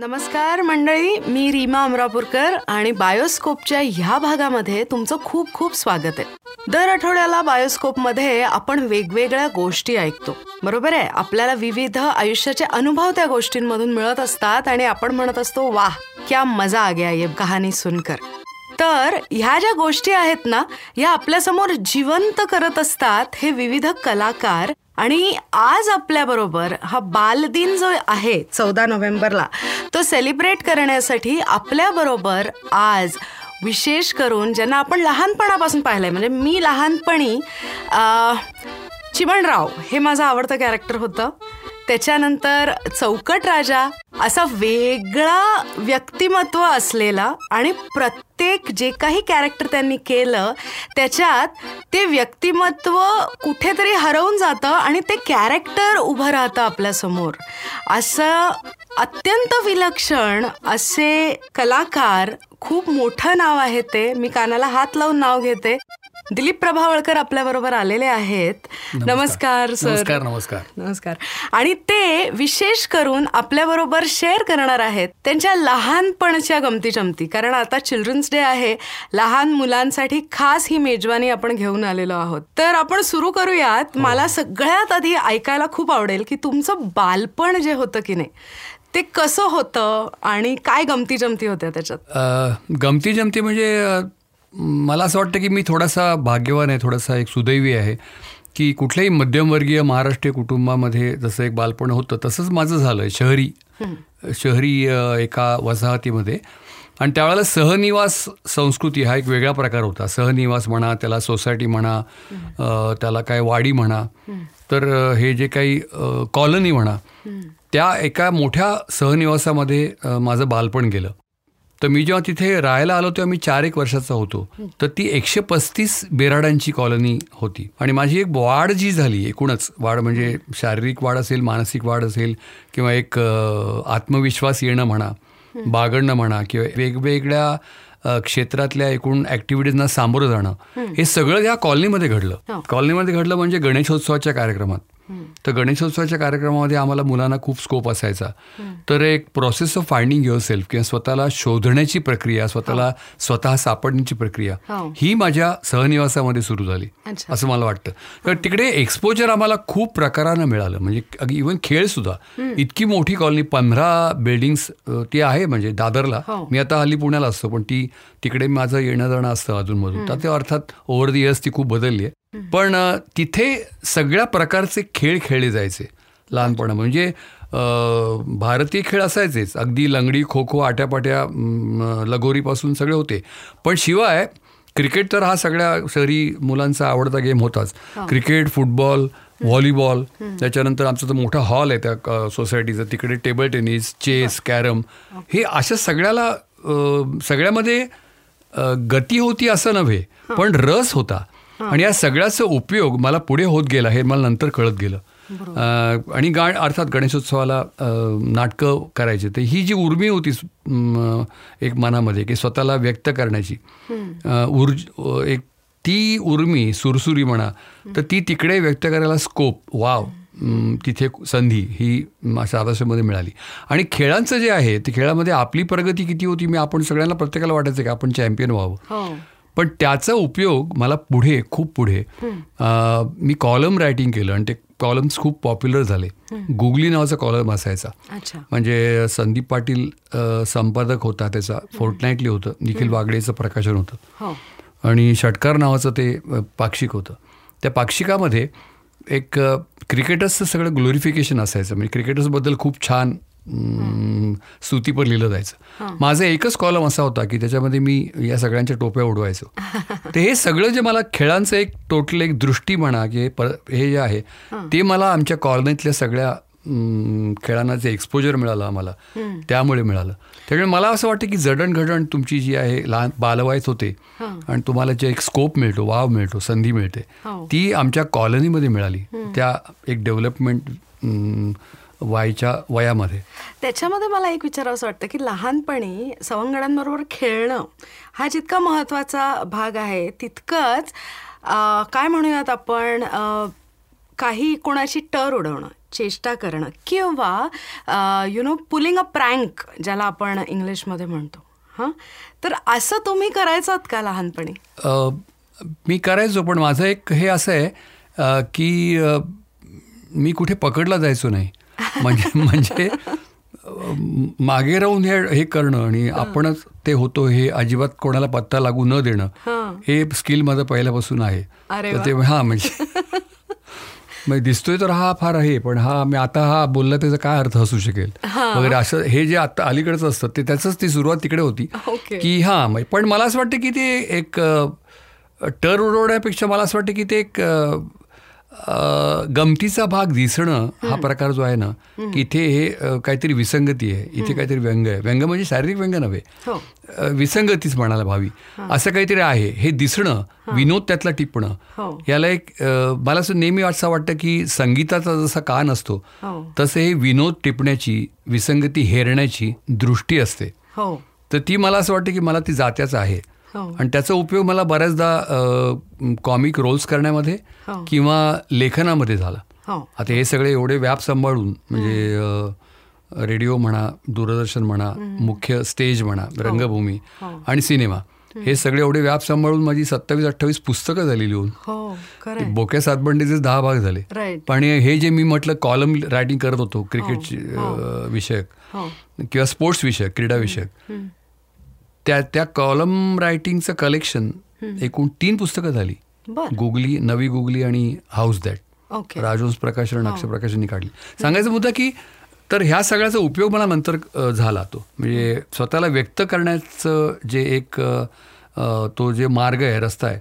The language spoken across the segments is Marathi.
नमस्कार मंडळी मी रीमा अमरापूरकर आणि बायोस्कोपच्या ह्या भागामध्ये तुमचं खूप खूप स्वागत आहे. दर आठवड्याला बायोस्कोपमध्ये आपण वेगवेगळ्या गोष्टी ऐकतो. बरोबर आहे? आपल्याला विविध आयुष्याचे अनुभव त्या गोष्टींमधून मिळत असतात आणि आपण म्हणत असतो वाह क्या मजा आ गया ये कहाणी सुनकर. तर ह्या ज्या गोष्टी आहेत ना ह्या आपल्यासमोर जिवंत करत असतात हे विविध कलाकार. आणि आज आपल्याबरोबर हा बालदिन जो आहे चौदा नोव्हेंबरला तो सेलिब्रेट करण्यासाठी आपल्याबरोबर आज विशेष करून ज्यांना आपण लहानपणापासून पाहिलंय म्हणजे मी लहानपणी चिमणराव हे माझं आवडतं कॅरेक्टर होतं. त्याच्यानंतर चौकट राजा असा वेगळा व्यक्तिमत्व असलेला आणि प्रत्येक जे काही कॅरेक्टर त्यांनी केलं त्याच्यात ते व्यक्तिमत्व कुठेतरी हरवून जातं आणि ते कॅरेक्टर उभं राहतं आपल्यासमोर असं अत्यंत विलक्षण असे कलाकार खूप मोठं नाव आहे ते. मी कानाला हात लावून नाव घेते. दिलीप प्रभावळकर आपल्या बरोबर आलेले आहेत. नमस्कार. सर. नमस्कार नमस्कार. नमस्कार. आणि ते विशेष करून आपल्याबरोबर शेअर करणार आहेत त्यांच्या लहानपणच्या गमती जमती कारण आता चिल्ड्रन्स डे आहे. लहान मुलांसाठी खास ही मेजवानी आपण घेऊन आलेलो आहोत. तर आपण सुरू करूयात. मला सगळ्यात आधी ऐकायला खूप आवडेल की तुमचं बालपण जे होतं की नाही ते कसं होतं आणि काय गमती जमती होत्या त्याच्यात? गमती जमती म्हणजे मला असं वाटतं की मी थोडासा भाग्यवान आहे थोडासा एक सुदैवी आहे की कुठल्याही मध्यमवर्गीय महाराष्ट्रीय कुटुंबामध्ये जसं एक बालपण होतं तसंच माझं झालं शहरी. शहरी अ, एका वसाहतीमध्ये. आणि त्यावेळेला सहनिवास संस्कृती हा एक वेगळा प्रकार होता. सहनिवास म्हणा त्याला सोसायटी म्हणा त्याला काय वाडी म्हणा. तर हे जे काही कॉलनी म्हणा त्या एका मोठ्या सहनिवासामध्ये माझं बालपण गेलं. तर मी जेव्हा तिथे राहायला आलो तेव्हा मी चार एक वर्षाचा होतो. तर ती एकशे पस्तीस बेराडांची कॉलनी होती. आणि माझी एक वाढ जी झाली एकूणच वाढ म्हणजे शारीरिक वाढ असेल मानसिक वाढ असेल किंवा एक आत्मविश्वास येणं म्हणा बागडणं म्हणा किंवा वेगवेगळ्या क्षेत्रातल्या एकूण ॲक्टिव्हिटीजना सामोरं जाणं हे सगळं या कॉलनीमध्ये घडलं. कॉलनीमध्ये घडलं म्हणजे गणेशोत्सवाच्या कार्यक्रमात. तर गणेशोत्सवाच्या कार्यक्रमामध्ये आम्हाला मुलांना खूप स्कोप असायचा. तर एक process of finding your self किंवा स्वतःला शोधण्याची प्रक्रिया स्वतःला स्वतः सापडण्याची प्रक्रिया हो. ही माझ्या सहनिवासामध्ये सुरू झाली. असं मला वाटतं. तर तिकडे एक्सपोजर आम्हाला खूप प्रकारानं मिळालं. म्हणजे इव्हन खेळ सुद्धा. इतकी मोठी कॉलनी पंधरा बिल्डिंग्स ती आहे म्हणजे दादरला. हो. मी आता हल्ली पुण्याला असतो पण ती तिकडे माझं येणं जाणं असतं अधूनमधून तर ते अर्थात ओव्हर द इयर्स ती खूप बदलली आहे. पण तिथे सगळ्या प्रकारचे खेळ खेळले जायचे लहानपणा. म्हणजे भारतीय खेळ असायचेच. अगदी लंगडी खो खो आट्यापाट्या लगोरीपासून सगळे होते. पण शिवाय क्रिकेट तर हा सगळ्या शहरी मुलांचा आवडता गेम होताच. क्रिकेट फुटबॉल व्हॉलीबॉल त्याच्यानंतर आमचा तो मोठा हॉल आहे त्या सोसायटीचा. तिकडे टेबल टेनिस चेस कॅरम हे. अशा सगळ्याला सगळ्यामध्ये गती होती असं नव्हे पण रस होता. आणि या सगळ्याचा उपयोग मला पुढे होत गेला हे मला नंतर कळत गेलं. आणि गा अर्थात गणेशोत्सवाला नाटकं करायची. तर ही जी उर्मी होती एक मनामध्ये की स्वतःला व्यक्त करण्याची अ, एक ती उर्मी सुरसुरी म्हणा तर ती तिकडे व्यक्त करायला स्कोप वाव तिथे संधी ही साधाशामध्ये मिळाली. आणि खेळांचं जे आहे ते खेळामध्ये आपली प्रगती किती होती मी आपण सगळ्यांना प्रत्येकाला वाटायचं की आपण चॅम्पियन व्हावं. हो. पण त्याचा उपयोग मला पुढे खूप पुढे मी कॉलम रायटिंग केलं आणि ते कॉलम्स खूप पॉप्युलर झाले. गुगली नावाचा कॉलम असायचा. म्हणजे संदीप पाटील संपादक होता त्याचा फोर्टनाईटली होतं निखिल वागडेचं प्रकाशन होतं. हो. आणि षटकार नावाचं ते पाक्षिक होतं. त्या पाक्षिकामध्ये एक क्रिकेटर्सचं सगळं ग्लोरिफिकेशन असायचं. म्हणजे क्रिकेटर्सबद्दल खूप छान स्तुतीपर लिहिलं जायचं. माझा एकच कॉलम असा होता की त्याच्यामध्ये मी या सगळ्यांच्या टोप्या उडवायचो. तर हे सगळं जे मला खेळांचं एक टोटल एक दृष्टी म्हणा की हे हे जे आहे ते मला आमच्या कॉलनीतल्या सगळ्या खेळांना जे एक्सपोजर मिळालं आम्हाला त्यामुळे मिळालं. त्यामुळे मला असं वाटतं की जडणघडण तुमची जी आहे लहान बालवायच होते आणि तुम्हाला जे एक स्कोप मिळतो वाव मिळतो संधी मिळते हो. ती आमच्या कॉलनीमध्ये मिळाली. त्या एक डेव्हलपमेंट वायच्या वयामध्ये. त्याच्यामध्ये मला एक विचारावंसं वाटतं की लहानपणी सवंगड्यांबरोबर खेळणं हा जितका महत्त्वाचा भाग आहे तितकंच काय म्हणूयात आपण काही कोणाची टर उडवणं चेष्टा करणं किंवा you know pulling a prank ज्याला आपण इंग्लिशमध्ये म्हणतो. हां? तर असं तुम्ही करायचात का लहानपणी? मी करायचो पण माझं एक हे असं आहे की मी कुठे पकडला जायचो नाही. म्हणजे म्हणजे मागे राहून हे हे करणं आणि आपणच ते होतो हे अजिबात कोणाला पत्ता लागू न देणं हां. स्किल माझं पहिल्यापासून आहे. तर ते हां म्हणजे म्हणजे दिसतोय तर हा फार आहे पण हा मी आता हा बोलला त्याचा काय अर्थ असू शकेल? वगैरे असं हे जे आता अलीकडचं असतं ते त्याचंच ती सुरुवात तिकडे होती. की हां पण मला असं वाटतं की ते एक टर उडवण्यापेक्षा मला असं वाटतं की ते एक गमतीचा भाग दिसणं हा प्रकार जो आहे ना की इथे हे काहीतरी विसंगती आहे. इथे काहीतरी व्यंग आहे. व्यंग म्हणजे शारीरिक व्यंग नव्हे. हो. विसंगतीच म्हणायला भावी. असं काहीतरी आहे. हे दिसणं विनोद त्यातला टिपणं. हो. याला एक मला असं नेहमी असं वाटतं की संगीताचा जसा कान असतो हो. तसं हे विनोद टिपण्याची विसंगती हेरण्याची दृष्टी असते. तर ती मला असं वाटतं की मला ती जात्याच आहे. आणि त्याचा उपयोग मला बऱ्याचदा कॉमिक रोल्स करण्यामध्ये हो. किंवा लेखनामध्ये झाला. हो. आता हे सगळे एवढे व्याप सांभाळून म्हणजे रेडिओ म्हणा दूरदर्शन म्हणा मुख्य स्टेज म्हणा रंगभूमी आणि सिनेमा हे सगळे एवढे व्याप सांभाळून माझी सत्तावीस अठ्ठावीस पुस्तकं झाली लिहून. हो बोक्या सातबंडीचे दहा भाग झाले. पण हे जे मी म्हटलं कॉलम रायटिंग करत होतो क्रिकेट विषयक हो. किंवा स्पोर्ट्स विषयक क्रीडा विषयक. त्या त्या कॉलम रायटिंगचं कलेक्शन एकूण तीन पुस्तकं झाली. गुगली नवी गुगली आणि हाऊस दॅट राजवंश प्रकाशन अक्षर प्रकाशननी काढली. सांगायचा मुद्दा की तर ह्या सगळ्याचा उपयोग मला नंतर झाला तो. म्हणजे स्वतःला व्यक्त करण्याचं जे एक तो जे मार्ग आहे रस्ता आहे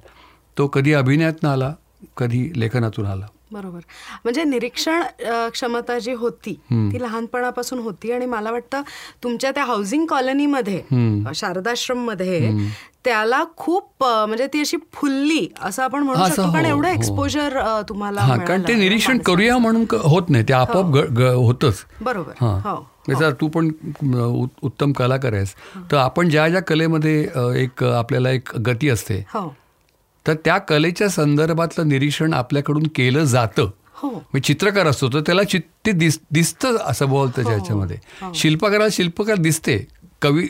तो कधी अभिनयातनं आला कधी लेखनातून आला. बरोबर. म्हणजे निरीक्षण क्षमता जी होती ती लहानपणापासून होती आणि मला वाटतं तुमच्या त्या हाऊसिंग कॉलनीमध्ये शारदाश्रममध्ये त्याला खूप म्हणजे ती अशी फुलली असं आपण म्हणू शकतो कारण हो, एवढं हो. एक्सपोजर तुम्हाला हां कारण ते निरीक्षण. करूया म्हणून होत नाही ते आपोआप ग- होतच. बरोबर. हां. हो. जर तू पण उत्तम कलाकार आहेस तर आपण ज्या ज्या कलेमध्ये एक आपल्याला एक गती असते हो. तर त्या कलेच्या संदर्भातलं निरीक्षण आपल्याकडून केलं जातं. हो. म्हणजे चित्रकार असतो तर त्याला चित ते दिस दिसतं असं बोलतं त्याच्यामध्ये. शिल्पकाराला शिल्पकार दिसते. कवी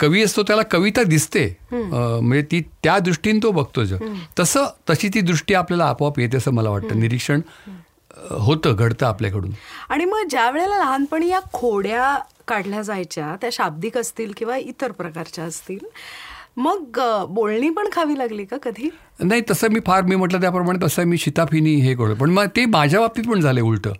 कवी असतो त्याला कविता दिसते. म्हणजे ती त्या दृष्टीने तो बघतो जग. तसं तशी ती दृष्टी आपल्याला आपोआप येते असं मला वाटतं. निरीक्षण होतं घडतं आपल्याकडून. आणि मग ज्या वेळेला लहानपणी या खोड्या काढल्या जायच्या त्या शाब्दिक असतील किंवा इतर प्रकारच्या असतील मग बोलणी पण खावी लागली का कधी? नाही तसं मी फार मी म्हटलं त्याप्रमाणे तसं मी शिताफिनी हे करू. पण मग ते माझ्या बाबतीत पण झाले उलटं.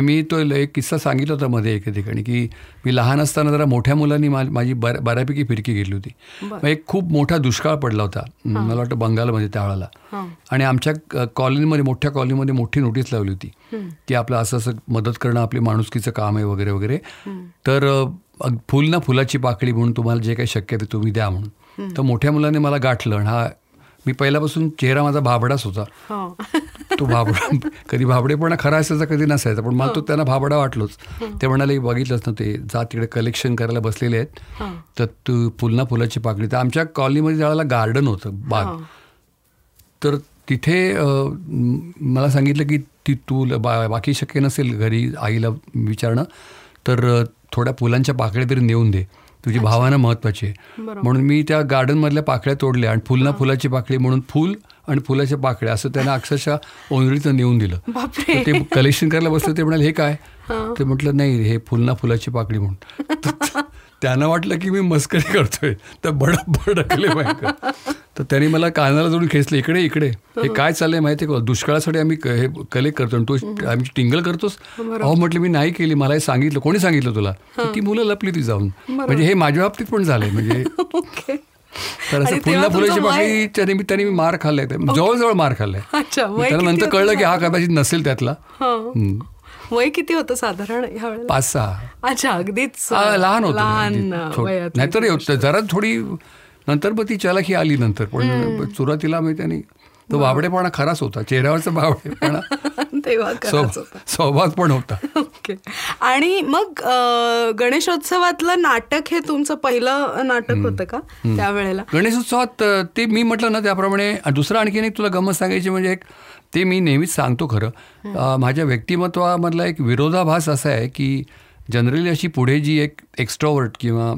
मी तो एक किस्सा सांगितला होता मध्ये एके ठिकाणी की मी लहान असताना जरा मोठ्या मुलांनी माझी बऱ्या- बऱ्यापैकी फिरकी घेतली होती. मग एक खूप मोठा दुष्काळ पडला होता. मला वाटतं बंगालमध्ये त्यावेळेला हां. आणि आमच्या कॉलनीमध्ये मोठ्या कॉलनीमध्ये मोठी नोटीस लावली होती. की आपलं असं असं मदत करणं आपली माणुसकीचं काम आहे वगैरे वगैरे. तर फुल ना फुलाची पाकळी म्हणून तुम्हाला जे काही शक्य ते तुम्ही द्या म्हणून. तर मोठ्या मुलाने मला गाठलं आणि हा मी पहिल्यापासून चेहरा माझा भाबडाच होता. हो. तो भाबडा कधी भाबडेपणा खरा असायचा कधी नसायचा पण मला तो त्यांना भाबडा वाटलोच. ते म्हणाले बघितलंच ना ते जा तिकडे कलेक्शन करायला बसलेले आहेत. तर तू फुलना फुलाची पाकळी तर आमच्या कॉलनीमध्ये ज्यावेळेला गार्डन होतं बाग तर तिथे मला सांगितलं की ती तू ल- बा बाकी शक्य नसेल घरी आईला विचारणं तर थोड्या फुलांच्या पाकळ्या तरी नेऊन दे. तुझी भावना महत्वाची आहे. म्हणून मी त्या गार्डनमधल्या पाकळ्या तोडल्या आणि फुलना फुलाची पाकळी म्हणून फुल आणि फुलाच्या पाकळ्या असं त्यांना अक्षरशः ओंजळीचं नेऊन दिलं. ते कलेक्शन करायला बसले ते म्हणाले हे काय? ते म्हटलं नाही हे फुलना फुलाची पाकळी म्हणून. त्यांना वाटलं की मी मस्करी करतोय. तर बड भडकले भयंकर. तर त्यांनी मला कानाला जोडून खेचले इकडे इकडे. हे काय चाललंय माहिती का? दुष्काळासाठी आम्ही हे कलेक्ट करतो आणि तू आम्ही टिंगल करतोस? अहो म्हटलं मी नाही केली मला हे सांगितलं. कोणी सांगितलं तुला? ती मुलं लपली ती जाऊन. म्हणजे हे माझ्या बाबतीत पण झालंय म्हणजे तर असं तेव्हा फुलाची पाकळीच्या निमित्ताने मी मार खाल्लाय. ते. जवळजवळ मार खाल्लाय. त्याला नंतर कळलं की हा कदाचित नसेल त्यातला. वय किती होतं साधारण पाच सहा. अच्छा अगदीच. लहान होतं लहान नाहीतर जरा थोडी नंतर मग ती चलाखी आली नंतर पण सुरुवातीला मी त्यांनी तो बाबडेपणा खराच होता चेहऱ्यावरचा बाबडेपणा तेव्हा. सहभाग पण होता. ओके. आणि मग गणेशोत्सवातलं नाटक हे तुमचं पहिलं नाटक होतं का त्यावेळेला? गणेशोत्सवात ते मी म्हटलं ना त्याप्रमाणे दुसरं आणखीन एक तुला गंमत सांगायची म्हणजे एक ते मी नेहमीच सांगतो खरं. माझ्या व्यक्तिमत्वामधला एक विरोधाभास असा आहे की जनरली अशी पुढे जी एक एक्स्ट्रॉवर्ट किंवा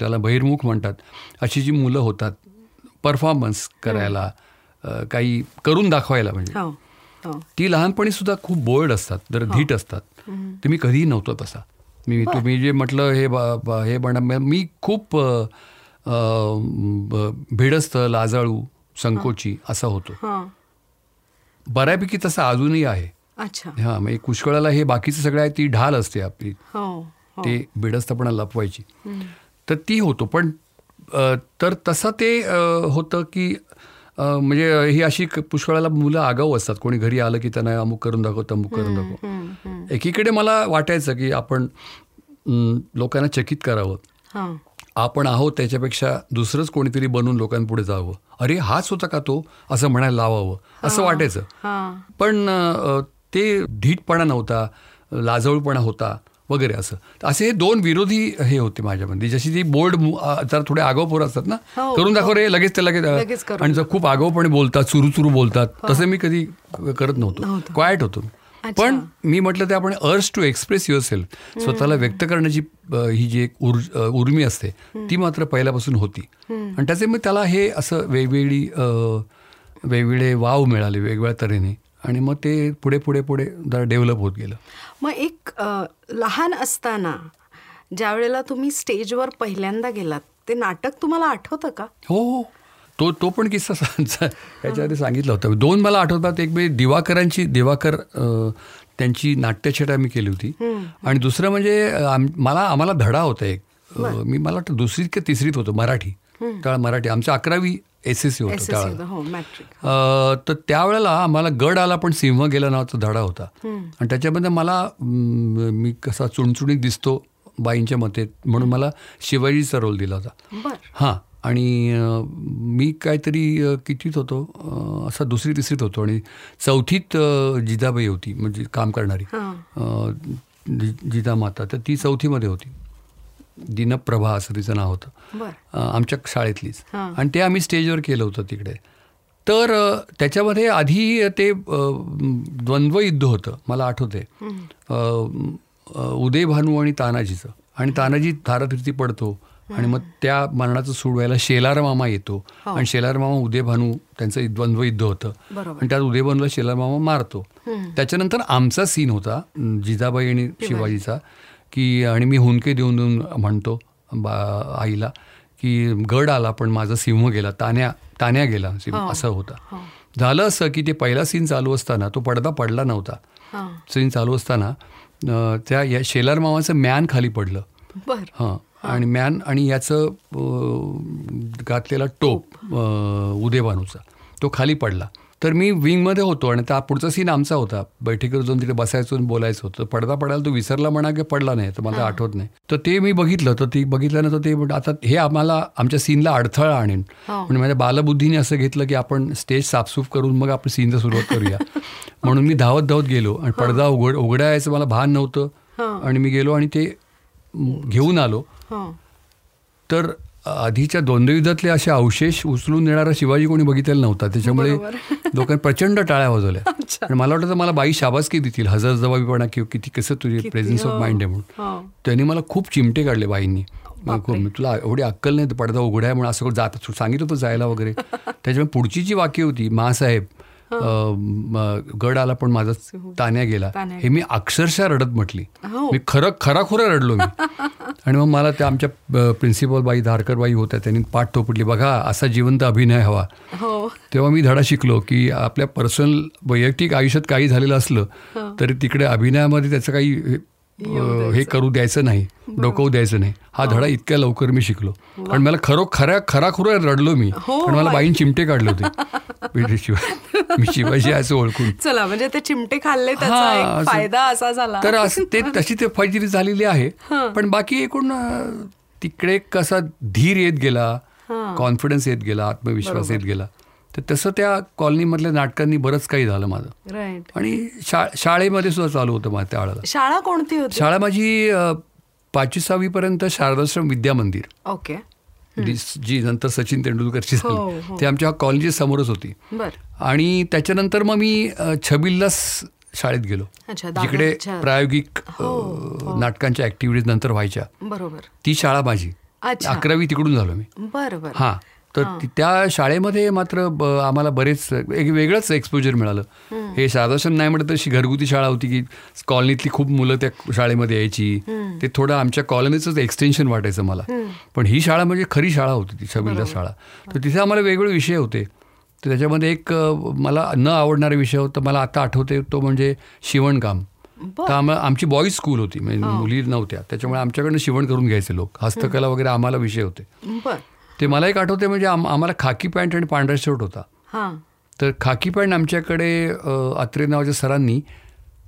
त्याला बहिर्मुख म्हणतात अशी जी मुलं होतात परफॉर्मन्स करायला काही करून दाखवायला म्हणजे. हो हो. ती लहानपणी सुद्धा खूप बोल्ड असतात जर धीट असतात. ते मी कधीही नव्हतो तसा. मी तुम्ही जे म्हटलं हे ब- हे बन मी खूप भिडस्त लाजाळू संकोची असा होतो. हां. बऱ्यापैकी तसा अजूनही आहे. अच्छा. हां म्हणजे पुष्कळाला हे बाकीचं सगळं आहे ती ढाल असते आपली. हो हो. ते बिडस्तपणा लपवायची. तर ती होतो पण तर तसं ते होतं की म्हणजे ही अशी पुष्कळाला मुलं आगाऊ असतात. कोणी घरी आलं की त्यांना अमुक करून दाखव तमुक करून दाखव. एकीकडे मला वाटायचं की आपण लोकांना चकित करावं. आपण आहोत त्याच्यापेक्षा दुसरंच कोणीतरी बनून लोकांपुढे जावं. अरे हाच होता का तो? असं म्हणायला लावावं. असं वाटायचं. हां. पण ते धीटपणा नव्हता लाजळूपणा होता वगैरे असं. असे हे दोन विरोधी हे होते माझ्यामध्ये. जशी ती बोर्ड जरा थोडे आगाऊ पोरं असतात ना? हो, करून दाखव रे लगेच ते लगेच आणि जर खूप आगाऊपणे बोलतात चुरू चुरू बोलतात तसं मी कधी करत नव्हतो. क्वायट होतो. पण मी म्हटलं ते आपण urge to express yourself स्वतःला व्यक्त करण्याची ही जी एक उर उर्मी असते ती मात्र पहिल्यापासून होती. आणि त्याचे मग त्याला हे असं वेगवेगळी वेगवेगळे वाव मिळाले वेगवेगळ्या तऱ्हेने. आणि मग ते पुढे पुढे पुढे जरा डेव्हलप होत गेलं. मग एक लहान असताना ज्या वेळेला तुम्ही स्टेजवर पहिल्यांदा गेलात ते नाटक तुम्हाला आठवतं का? हो हो. तो तो पण किस्सा याच्याआधी सांगितला होता. दोन मला आठवतात एक म्हणजे दिवाकरांची दिवाकर त्यांची नाट्यछटा मी केली होती. आणि दुसरं म्हणजे मला आम्हाला धडा होता एक. मी मला वाटतं दुसरीत का तिसरीत होतो मराठी. त्यावेळेला मराठी. आमचं अकरावी एस एस सी होतं त्यावेळेला हो तर त्यावेळेला आम्हाला गड आला पण सिंह गेला नावाचा धडा होता. आणि त्याच्यामध्ये मला म, कसा चुणचुणीत दिसतो बाईंच्या मते म्हणून मला शिवाजीचा रोल दिला होता. हां. आणि मी काहीतरी कितीत होतो असा दुसरी तिसरीत होतो आणि चौथीत जिजाबाई होती म्हणजे काम करणारी. हां. अ, जि- जिजामाता. तर ती चौथीमध्ये होती. दिनप्रभा असं तिचं नाव होतं. आमच्या शाळेतलीच. आणि ते आम्ही स्टेजवर केलं होतं तिकडे. तर त्याच्यामध्ये आधी ते द्वंद्वयुद्ध होतं. मला आठवते उदय भानू आणि तानाजीचं. आणि तानाजी धारातीर्थी पडतो. आणि मग त्या मरणाचं सोडवायला शेलार मामा येतो. आणि शेलार मामा उदय भानू त्यांचं द्वंद्वयुद्ध होतं. बरोबर. आणि त्यात उदय भानूला शेलार मामा मारतो. त्याच्यानंतर आमचा सीन होता जिजाबाई आणि शिवाजीचा की आणि मी हुंदके देऊन देऊन म्हणतो आईला की गड आला पण माझा सिंह गेला तान्या तान्या गेला सिंह असं होतं. झालं असं की ते पहिला सीन चालू असताना तो पडदा पडला नव्हता. हां. सीन चालू असताना त्या या शेलार मामाचं मॅन खाली पडलं. हां. आणि मॅन आणि याचं घातलेला टोप उदयभानूचा तो खाली पडला. तर मी विंगमध्ये होतो आणि त्या पुढचा सीन आमचा होता. बैठकीवर जाऊन तिथे बसायचो बोलायचं होतं. पडदा पडायला तो विसरला म्हणा की पडला नाही तर मला आठवत नाही. तर ते मी बघितलं. तर ती बघितल्यानंतर ते आता हे आम्हाला आमच्या सीनला अडथळा आणेन. म्हणजे माझ्या बालबुद्धीने असं घेतलं की आपण स्टेज साफसूफ करून मग आपण सीनचा सुरुवात करूया. म्हणून मी धावत धावत गेलो आणि पडदा उघड उघडायचं मला भान नव्हतं. आणि मी गेलो आणि ते घेऊन आलो. हां तर आधीच्या द्वंद्वयुद्धातले असे अवशेष उचलून नेणारा शिवाजी कोणी बघितलेला नव्हता. त्याच्यामुळे लोकांनी प्रचंड टाळ्या वाजवल्या. आणि मला वाटतं मला बाई शाबासकी देतील. हजर जबाबीपणा किंवा किती कसं तुझी प्रेझेन्स ऑफ माइंड आहे म्हणून. हो. त्यांनी मला खूप चिमटे काढले बाईंनी. तुला एवढी अक्कल नाही पडदा उघडा आहे म्हणून असं जात सांगितलं होतं जायला वगैरे. त्याच्यामुळे पुढची जी वाक्य होती मासाहेब अं, म- गड आला पण माझा तान्या गेला. हे मी अक्षरशः रडत म्हटली. हो. मी खरं खराखुरा रडलो मी. आणि मग मला त्या आमच्या प्रिन्सिपल बाई धारकर बाई होत्या त्यांनी पाठ थोपटली बघा असा जिवंत अभिनय हवा. हो. तेव्हा मी धडा शिकलो की आपल्या पर्सनल वैयक्तिक आयुष्यात काही झालेलं असलं तरी तिकडे अभिनयामध्ये त्याचं काही हे करू द्यायचं नाही डोकवू द्यायचं नाही. हा धडा इतक्या लवकर मी शिकलो. कारण मला खरो खऱ्या खराखुरा रडलो मी. हो, पण मला बाईन चिमटे काढले होते. मी शिवाजी असं ओळखून. चला म्हणजे ते चिमटे खाल्ले त्याचा एक असं- फायदा असा झाला. तर असं ते तशी ते फजिरी झालेली आहे पण बाकी एकूण तिकडे कसा धीर येत गेला कॉन्फिडन्स येत गेला आत्मविश्वास येत गेला तर तसं त्या कॉलनीमधल्या नाटकांनी बरंच काही झालं माझं. आणि शा शाळेमध्ये सुद्धा चालू होतं माझं त्यावेळेला शाळा कोणती होती? शाळा माझी पाचवी सहावीपर्यंत शारदाश्रम विद्या मंदिर. ओके जी- नंतर सचिन तेंडुलकरची हो, झाली. हो. ते आमच्या कॉलेजच्या समोरच होती. आणि त्याच्यानंतर मग मी छबिल्लास शाळेत गेलो. जिकडे प्रायोगिक हो, नाटकांच्या ऍक्टिव्हिटीज नंतर व्हायच्या. बरोबर. ती शाळा माझी. अकरावी तिकडून झालो मी. बर बर. हां. तर त्या शाळेमध्ये मात्र आम्हाला बरेच एक वेगळंच एक्सपोजर मिळालं. हे शारदाश्रम नाही म्हणत तशी घरगुती शाळा होती की कॉलनीतली खूप मुलं त्या शाळेमध्ये यायची. ते थोडं आमच्या कॉलनीचंच एक्सटेन्शन वाटायचं मला. पण ही शाळा म्हणजे खरी शाळा होती ती छबिल्ला शाळा. तर तिथे आम्हाला वेगवेगळे विषय होते. तर त्याच्यामध्ये एक मला न आवडणारा विषय होता मला आता आठवते तो म्हणजे शिवणकाम. तर आम्हाला आमची बॉईज स्कूल होती म्हणजे मुली नव्हत्या. त्याच्यामुळे आमच्याकडनं शिवण करून घ्यायचे लोक. हस्तकला वगैरे आम्हाला विषय होते. ते मला एक आठवते म्हणजे आम- आम्हाला खाकी पॅन्ट आणि पांढरा शर्ट होता. हा. तर खाकी पॅन्ट आमच्याकडे अत्रे नावाच्या सरांनी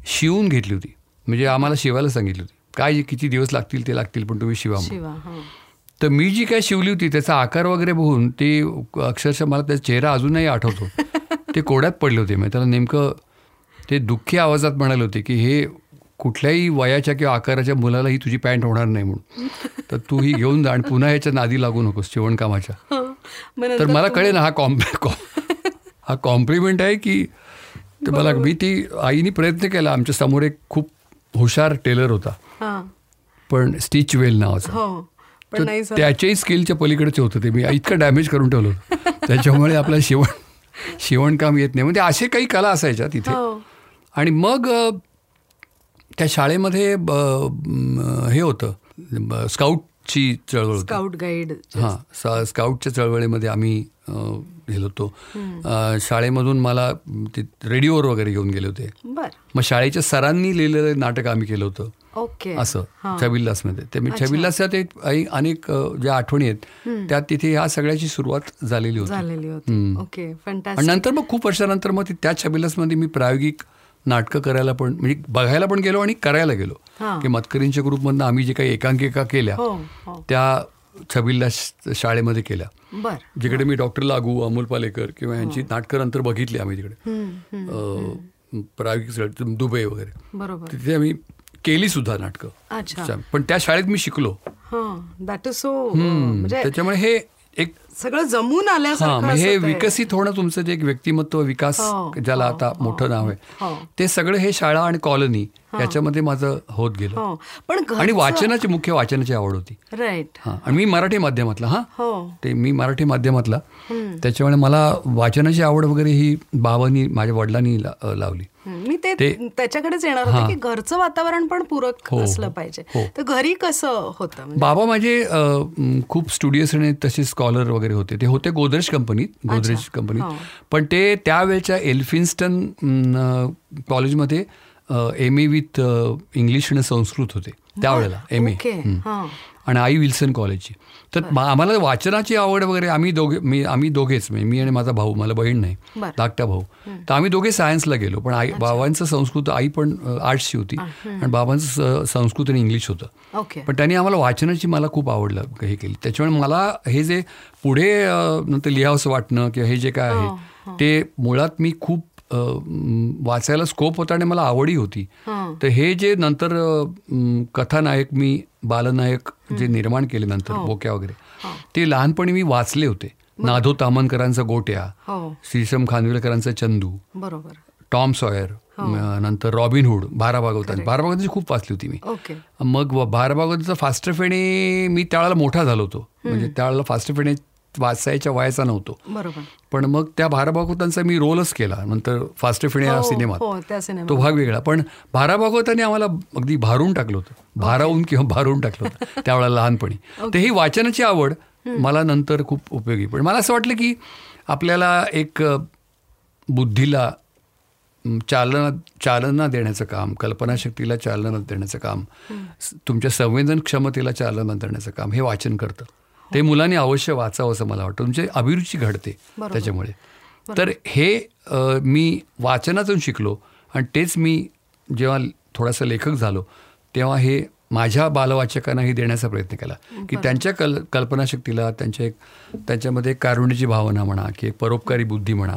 शिवून घेतली होती. म्हणजे आम्हाला शिवायला सांगितली होती. काय किती दिवस लागतील ते लागतील पण तुम्ही शिवा हा. तर मी जी काय शिवली होती त्याचा आकार वगैरे बघून ते अक्षरशः मला त्याचा चेहरा अजूनही आठवतो. ते कोड्यात पडले होते. म्हणजे त्याला नेमकं ते दुःखी आवाजात म्हणाले होते की हे कुठल्याही वयाच्या किंवा आकाराच्या मुलाला ही तुझी पॅन्ट होणार नाही म्हणून. तर तू ही घेऊन जा आणि पुन्हा ह्याच्या नादी लागू नकोस शिवणकामाच्या. मग तर मला कळे ना हा कॉम्प हा कॉम्प्लिमेंट आहे की ते मला मी ती आईने प्रयत्न केला. आमच्यासमोर एक खूप हुशार टेलर होता. हा. पण स्टिच वेल नावाचा. हो. तर त्याच्याही स्किलच्या पलीकडचे होतं ते. मी इतकं डॅमेज करून ठेवलं होतं. त्याच्यामुळे आपल्याला शिवण शिवणकाम येत नाही. म्हणजे असे काही कला असायच्या तिथे. हो. आणि मग त्या शाळेमध्ये हे होतं स्काउटची चळवळ स्काउट गाईड. हां स्काउटच्या चळवळीमध्ये आम्ही गेलो होतो शाळेमधून मला ते रेडिओवर वगैरे घेऊन गेले होते. मग शाळेच्या सरांनी लिहिलेलं नाटक आम्ही केलं होतं. ओके. असं छबिल्लासमध्ये ते मी छबिल्लासात एक अनेक ज्या आठवणी आहेत त्यात तिथे ह्या सगळ्याची सुरुवात झालेली होती. ओके आणि नंतर मग खूप वर्षानंतर मग त्या छबिल्लासमध्ये मी प्रायोगिक नाटकं करायला पण म्हणजे बघायला पण गेलो आणि करायला गेलो. हां. की मतकरींच्या ग्रुपमधनं आम्ही जे काही एकांकिका केल्या हो हो. त्या छबिल्ला शाळेमध्ये केल्या. जिकडे मी डॉक्टर लागू अमोल पालेकर किंवा यांची नाटकं नंतर बघितली आम्ही तिकडे. प्रायोगिक दुबई वगैरे. बरोबर. तिथे आम्ही केली सुद्धा नाटकं. अच्छा. पण त्या शाळेत मी शिकलो. हा दॅट इज सो त्याच्यामुळे हे एक सगळं जमून हा आल्यासारखं म्हणजे हे. विकसित होणं तुमचं जे एक व्यक्तिमत्व विकास हो, ज्याला हो, आता हो, मोठं नाव आहे. ते सगळं हे शाळा आणि कॉलनी याच्यामध्ये माझं होत गेलं. पण आणि वाचनाची मुख्य वाचनाची आवड होती. राईट. हा आणि मी मराठी माध्यमातला हा. हो. ते मी मराठी माध्यमातला. त्याच्यामुळे मला वाचनाची आवड वगैरे ही बाबांनी माझ्या वडिलांनी लावली. मी ते त्याच्याकडेच येणार. होते की घरचं वातावरण पण पूरक हो, असलं हो, पाहिजे. हो. तर घरी कसं होतं? म्हणजे बाबा माझे खूप स्टुडियस आणि तसे स्कॉलर वगैरे होते. ते होते गोदरेज कंपनीत गोदरेज. कंपनीत. पण ते त्यावेळच्या एल्फिन्स्टन कॉलेजमध्ये एम ए विथ इंग्लिश आणि संस्कृत होते. त्यावेळेला एम ए आणि आई विल्सन कॉलेजची. तर मा- आम्हाला वाचनाची आवड वगैरे आम्ही दोघे मी आम्ही दोघेच म्हणजे मी आणि माझा भाऊ मला बहीण नाही. धाकटा भाऊ. तर आम्ही दोघे सायन्सला गेलो पण आई बाबांचं संस्कृत आई पण आर्ट्सची होती आणि बाबांचं संस्कृत आणि इंग्लिश होतं. पण त्यांनी आम्हाला वाचनाची मला खूप आवड हे केली. त्याच्यामुळे मला हे जे पुढे नंतर लिहावंसं वाटणं किंवा हे जे काय आहे ते मुळात मी खूप म, वाचायला स्कोप होता आणि मला आवडही होती. हा. तर हे जे नंतर कथानायक मी बालनायक जे निर्माण केले नंतर बोक्या वगैरे ते लहानपणी मी वाचले होते. नाधो तामनकरांचा गोट्या हो. श्रीशम खानविलकरांचा चंदू बरोबर. टॉम सॉयर म, नंतर रॉबिनहूड बारा भागवतांची बारा भागवतांची खूप वाचली होती मी. मग बारा भागवताचा फास्ट फेणे मी त्यावेळेला मोठा झालो होतो. म्हणजे त्यावेळेला फास्ट फेणे वाचायच्या वयाचा नव्हतो. बरोबर. पण मग त्या बारा भागवतांचा मी रोलच केला. नंतर फास्ट फेणे या सिनेमात. तो भाग वेगळा. पण भारा भागवताने आम्हाला अगदी भारून टाकलं होतं. भारावून किंवा भारून टाकलं होतं. त्यावेळेला लहानपणी. तर ही वाचनाची आवड मला नंतर खूप उपयोगी पण मला असं वाटलं की आपल्याला एक बुद्धीला चालना चालना देण्याचं काम कल्पनाशक्तीला चालना देण्याचं काम तुमच्या संवेदन क्षमतेला चालना देण्याचं काम हे वाचन करतं. ते मुलांनी अवश्य वाचावं असं मला वाटतं. तुमची अभिरुची घडते. त्याच्यामुळे. तर हे मी वाचनातून शिकलो आणि तेच मी जेव्हा थोडासा लेखक झालो तेव्हा हे माझ्या बालवाचकांनाही देण्याचा प्रयत्न केला. की त्यांच्या कल कल्पनाशक्तीला त्यांच्या एक त्यांच्यामध्ये एक कारुण्याची भावना म्हणा की एक परोपकारी बुद्धी म्हणा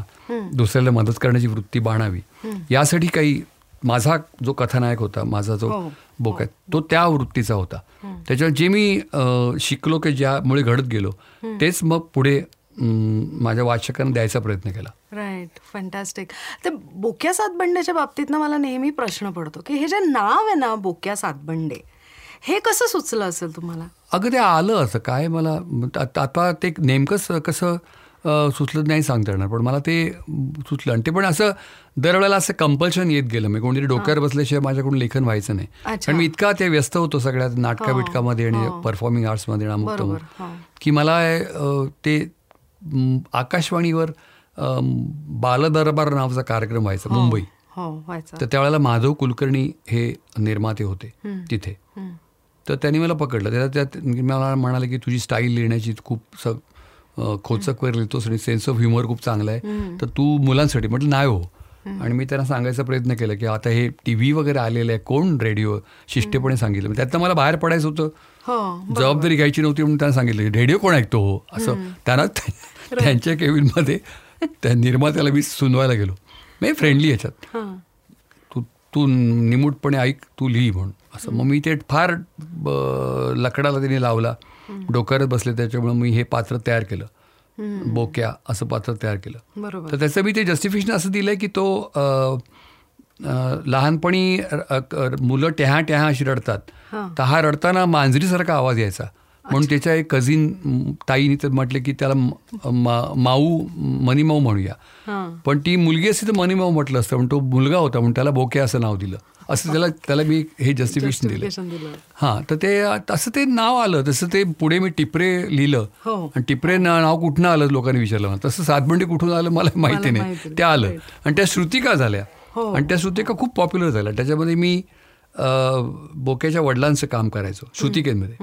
दुसऱ्याला मदत करण्याची वृत्ती बाणावी यासाठी काही माझा जो कथानायक होता माझा जो हो. बोक आहे तो त्या वृत्तीचा होता. त्याच्यावर जे मी शिकलो की ज्यामुळे घडत गेलो तेच मग पुढे माझ्या वाचकांना द्यायचा प्रयत्न केला. राईट फंटॅस्टिक ते बोक्या सातबंडेच्या बाबतीत ना मला नेहमी प्रश्न पडतो की हे जे नाव आहे ना बोक्या सातबंडे हे कसं सुचलं असेल तुम्हाला? अगं ते आलं असं काय मला आता ते नेमकंच कसं सुचलं नाही सांगता येणार पण मला ते सुचलं. आणि ते पण असं दरवेळेला असं कंपल्शन येत गेलं. मी कोणतरी डोक्यावर बसल्याशिवाय माझ्याकडून लेखन व्हायचं नाही. पण मी इतका ते व्यस्त होतो सगळ्यात नाटका बिटकामध्ये आणि परफॉर्मिंग आर्ट्समध्ये आणि हो. की मला ते आकाशवाणीवर बालदरबार नावाचा कार्यक्रम व्हायचा मुंबई. हो तर त्यावेळेला माधव कुलकर्णी हे निर्माते होते तिथे. तर त्यांनी मला पकडलं. त्याला त्यात मला म्हणाले की तुझी स्टाईल लिहिण्याची खूप स खोचक लिहितोस आणि सेन्स ऑफ ह्युमर खूप चांगला आहे. तर तू मुलांसाठी म्हटलं नाही हो. आणि मी त्यांना सांगायचा प्रयत्न केला की आता हे टी व्ही वगैरे आलेलं आहे कोण रेडिओ शिष्टपणे सांगितलं? मग त्यातनं मला बाहेर पडायचं होतं. हो जबाबदारी घ्यायची नव्हती म्हणून त्यांना सांगितलं रेडिओ कोण ऐकतो हो? असं. त्यांना त्यांच्या केबिनमध्ये त्या निर्मात्याला मी सुनवायला गेलो. मी फ्रेंडली याच्यात. हां. तू तू निमूटपणे ऐक तू लिही म्हणून. असं. मग मी ते फार लकडाला त्यांनी लावला. डोक्यावर बसले त्याच्यामुळे मी हे पात्र तयार केलं. बोक्या असं पात्र तयार केलं. बरोबर. तर त्याचं मी ते जस्टिफिकेशन असं दिलं की तो लहानपणी मुलं टेहा टेहा अशी रडतात. तर हा रडताना मांजरीसारखा आवाज यायचा. म्हणून त्याच्या एक कझिन ताईने तर म्हटले की त्याला माऊ मनीमाऊ म्हणूया. पण ती मुलगी असती तर मनीमाऊ म्हटलं असतं पण तो मुलगा होता म्हणून त्याला बोके असं नाव दिलं. असं त्याला त्याला मी हे जस्टिफिकेशन दिलं हां तर ते तसं ते नाव आलं तसं ते पुढे मी टिपरे लिहिलं. हो. आणि टिपरे ना- नाव कुठनं आलं लोकांनी विचारलं मला? तसं सातबंडी कुठून आलं मला माहिती नाही. माहिती नाही. ते आलं. आणि त्या श्रुतिका झाल्या. हो. आणि त्या श्रुतिका खूप पॉप्युलर झाल्या. त्याच्यामध्ये मी बोक्याच्या वडिलांचं काम करायचो श्रुतिकेमध्ये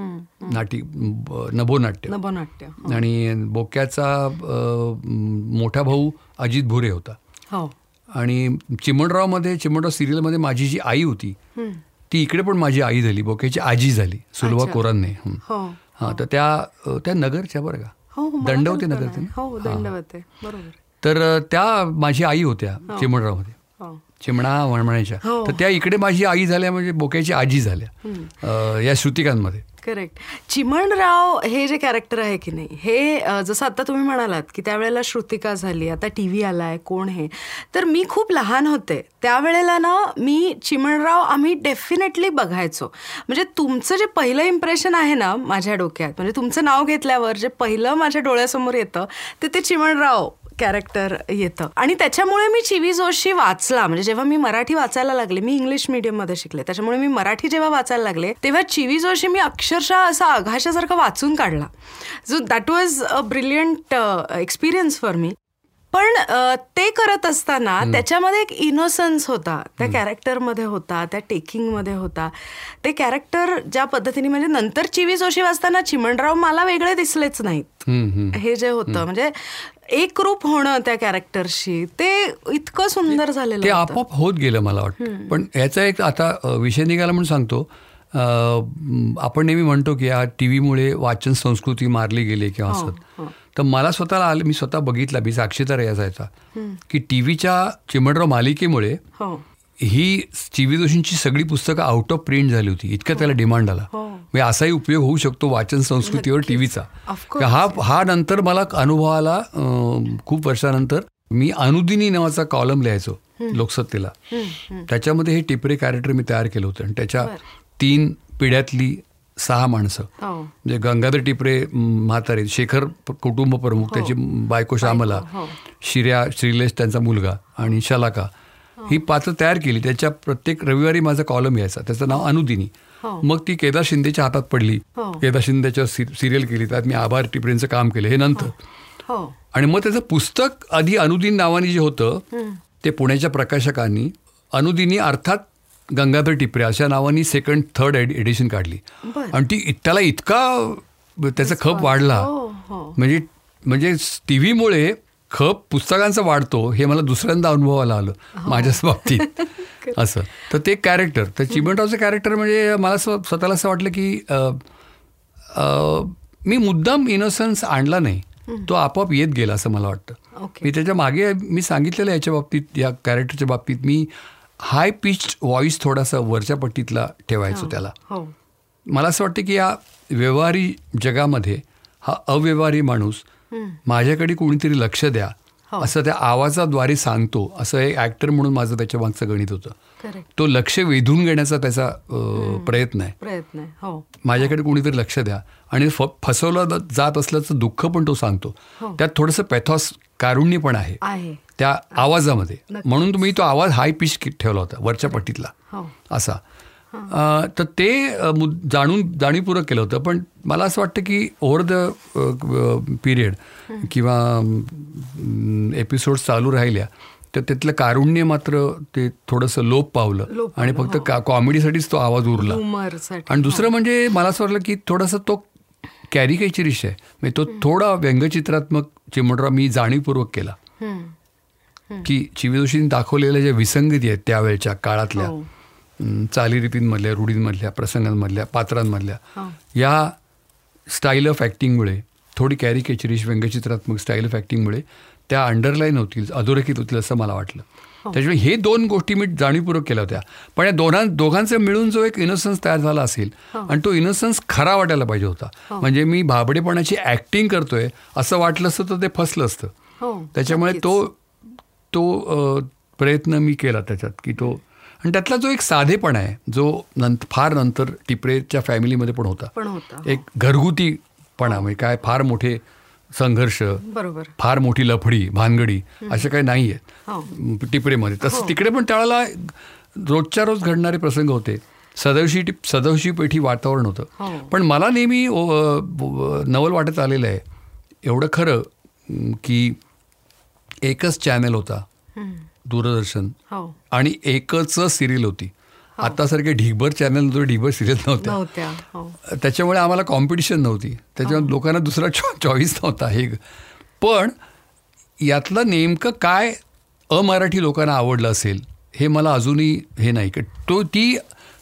नाटी ब- नभोनाट्य. नभोनाट्य आणि बोक्याचा मोठा भाऊ अजित भुरे होता. हो. आणि चिमणरावमध्ये चिमणराव सिरियलमध्ये माझी जी आई होती. ती इकडे पण माझी आई झाली बोक्याची आजी झाली सुलभा अच्छा. कोरांने हं. हो. हां तर त्या त्या नगरच्या बरं का. हो दंडवते नगर. ते ना? हो तर त्या माझी आई होत्या चिमणरावमध्ये. हो. चिमणा म्हणायच्या हो. तर त्या इकडे माझी आई झाल्या म्हणजे बोक्याची आजी झाल्या. या श्रुतिकांमध्ये. करेक्ट चिमणराव हे जे कॅरेक्टर आहे की नाही हे जसं आता तुम्ही म्हणालात की त्यावेळेला श्रुतिका झाली आता टी व्ही आलाय कोण हे? तर मी खूप लहान होते. त्यावेळेला ना मी चिमणराव आम्ही डेफिनेटली बघायचो. म्हणजे तुमचं जे पहिलं इम्प्रेशन आहे ना माझ्या डोक्यात म्हणजे तुमचं नाव घेतल्यावर जे पहिलं माझ्या डोळ्यासमोर येतं ते ते चिमणराव. कॅरेक्टर येतं. आणि त्याच्यामुळे मी चिवी जोशी वाचला. म्हणजे जेव्हा मी मराठी वाचायला लागले मी इंग्लिश मीडियममध्ये शिकले. त्याच्यामुळे मी मराठी जेव्हा वाचायला लागले तेव्हा चिवी जोशी मी अक्षरशः असा आघाशासारखा वाचून काढला. जो that was a brilliant experience for me पण अ, ते करत असताना त्याच्यामध्ये एक इनोसन्स होता. त्या कॅरेक्टरमध्ये होता त्या टेकिंगमध्ये होता. ते कॅरेक्टर ज्या पद्धतीने म्हणजे नंतर चिवी जोशी वाचताना चिमणराव मला वेगळे दिसलेच नाहीत. हे जे होतं. म्हणजे एक रूप होणं त्या कॅरेक्टरशी ते इतकं सुंदर ते झालेलं होतं. आपोआप होत गेलं मला वाटतं. पण याचा एक आता विषय निघाला म्हणून सांगतो. आपण नेहमी म्हणतो की या टी व्हीमुळे वाचन संस्कृती मारली गेली किंवा हो, असं. तर मला स्वतःला आलं मी स्वतः बघितला मी साक्षीदार यायचा की टी व्हीच्या चिमणराव मालिकेमुळे हो ही व्ही जोशींची सगळी पुस्तकं आउट ऑफ प्रिंट झाली होती. इतका त्याला डिमांड आला. हो. म्हणजे असाही उपयोग होऊ शकतो वाचन संस्कृतीवर टी व्हीचा. हा हा नंतर मला अनुभव आला खूप वर्षानंतर मी अनुदिनी नावाचा कॉलम लिहायचो लोकसत्तेला. त्याच्यामध्ये हे टिपरे कॅरेक्टर मी तयार केलं होतं. आणि त्याच्या तीन पिढ्यातली सहा माणसं. हो. म्हणजे गंगाधर टिपरे म्हातारे शेखर कुटुंब प्रमुख त्याची बायको श्यामला हो. शिर्या श्रीलेश त्यांचा मुलगा आणि शलाका. ही. पात्र तयार केली. त्याच्या प्रत्येक रविवारी माझा कॉलम यायचा. त्याचं नाव अनुदिनी. हो. मग ती केदार शिंदेच्या हातात पडली. हो. केदार शिंदेच्या सिरियल केली. त्यात मी आभार टिपरेंचं काम केलं. हे नंतर. हो. आणि मग त्याचं पुस्तक आधी अनुदिन नावाने जे होतं ते पुण्याच्या प्रकाशकांनी अनुदिनी अर्थात गंगाधर टिपरे अशा नावानी सेकंड थर्ड एडिशन काढली. आणि ती त्याला इतका त्याचा खप वाढला. हो हो. म्हणजे म्हणजे टी व्हीमुळे खप पुस्तकांचा वाढतो हे मला दुसऱ्यांदा अनुभवाला आलं माझ्याच बाबतीत. असं. तर ते कॅरेक्टर तर चिमणरावचं कॅरेक्टर म्हणजे मला स्व स्वतःला असं वाटलं की मी मुद्दाम इनोसन्स आणला नाही. तो आपोआप येत गेला असं मला वाटतं. मी त्याच्यामागे मी सांगितलेलं याच्या बाबतीत या कॅरेक्टरच्या बाबतीत मी हाय पिच व्हॉइस थोडासा वरच्या पट्टीतला ठेवायचो त्याला. हो. मला असं वाटतं की या व्यवहारी जगामध्ये हा अव्यवहारी माणूस माझ्याकडे कोणीतरी लक्ष द्या. हो. असं त्या आवाजाद्वारे सांगतो. असं एक ॲक्टर म्हणून माझं त्याच्या मागचं गणित होतं. तो लक्ष वेधून घेण्याचा त्याचा प्रयत्न आहे. प्रयत्न आहे. हो. माझ्याकडे कोणीतरी लक्ष द्या. आणि फसवलं जात असल्याचं दुःख पण तो सांगतो. हो. त्यात थोडंसं पॅथॉस कारुण्य पण आहे. त्या आवाजामध्ये. म्हणून तुम्ही तो आवाज हाय पिच ठेवला होता वरच्या पट्टीतला. हो. असा. तर ते जाणून जाणीवपूर्वक केलं होतं. पण मला असं वाटतं की ओव्हर द पिरियड किंवा एपिसोड्स चालू राहिल्या तर त्यातलं कारुण्य मात्र ते थोडंसं लोप पावलं. आणि फक्त का कॉमेडीसाठीच तो आवाज उरला. आणि दुसरं म्हणजे मला असं वाटलं की थोडासा तो कॅरिकेचरिश आहे. म्हणजे तो थोडा व्यंगचित्रात्मक चिमणराव मी जाणीवपूर्वक केला. की चिवीजोशींनी दाखवलेल्या ज्या विसंगती आहेत त्यावेळच्या काळातल्या हो. चालीरीतींमधल्या रूढींमधल्या प्रसंगांमधल्या पात्रांमधल्या हा. या स्टाईल ऑफ ॲक्टिंगमुळे थोडी कॅरिकेचरिश व्यंगचित्रात्मक स्टाईल ऑफ ॲक्टिंगमुळे त्या अंडरलाईन होतील अधोरेखित होतील असं मला वाटलं. त्याच्यामुळे हे दोन गोष्टी मी जाणीवपूर्वक केल्या होत्या. पण या दोघां दोघांचं मिळून जो एक इनोसन्स तयार झाला असेल आणि तो इनोसन्स खरा वाटायला पाहिजे होता. म्हणजे मी भाबडेपणाची ॲक्टिंग करतोय असं वाटलं असतं तर ते फसलं असतं. हो त्याच्यामुळे. तो तो प्रयत्न मी केला त्याच्यात की तो आणि त्यातला जो एक साधेपणा आहे जो नंत फार नंतर टिपरेच्या फॅमिलीमध्ये पण होता. पण होता एक घरगुतीपणा म्हणजे काय फार मोठे संघर्ष बरोबर. फार मोठी लफडी भानगडी अशा काही नाही हो. आहेत टिपरेमध्ये. तसं तिकडे पण त्यावेळेला रोजच्या रोज घडणारे प्रसंग होते. सदवशी टिप सदवशी पेठी वातावरण हो. होतं पण मला नेहमी नवल वाटत आलेलं आहे. एवढं खरं की एकच चॅनल होता. दूरदर्शन. हो. आणि एकच सिरियल होती. आतासारखे ढिगभर चॅनल नव्हते ढिगभर सिरियल नव्हत्या. हो. त्याच्यामुळे आम्हाला कॉम्पिटिशन नव्हती. त्याच्यामुळे लोकांना दुसरा चॉ चॉईस नव्हता हे. पण यातलं नेमकं काय अमराठी लोकांना आवडलं असेल हे मला अजूनही हे नाही की तो ती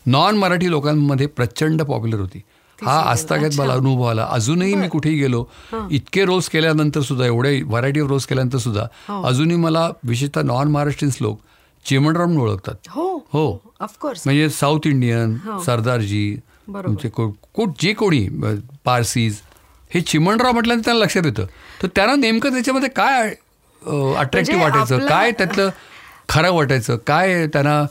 नॉन मराठी लोकांमध्ये प्रचंड पॉप्युलर होती. हा आस्थागत मला अनुभव आला. अजूनही मी कुठेही गेलो इतके रोज केल्यानंतर सुद्धा एवढे व्हरायटी ऑफ रोज केल्यानंतर सुद्धा अजूनही मला विशेषतः नॉन महाराष्ट्रीयन्स लोक चिमणराव म्हणून ओळखतात. हो. हो. ऑफकोर्स म्हणजे साऊथ इंडियन हो. सरदारजी. तुमचे को- को- जे कोणी पारसीज हे चिमणराव म्हटल्यानंतर त्यांना लक्षात येतं. तर त्यांना नेमकं त्याच्यामध्ये काय अट्रॅक्टिव्ह म्हणजे वाटायचं? काय त्यातलं खरं वाटायचं काय त्यांना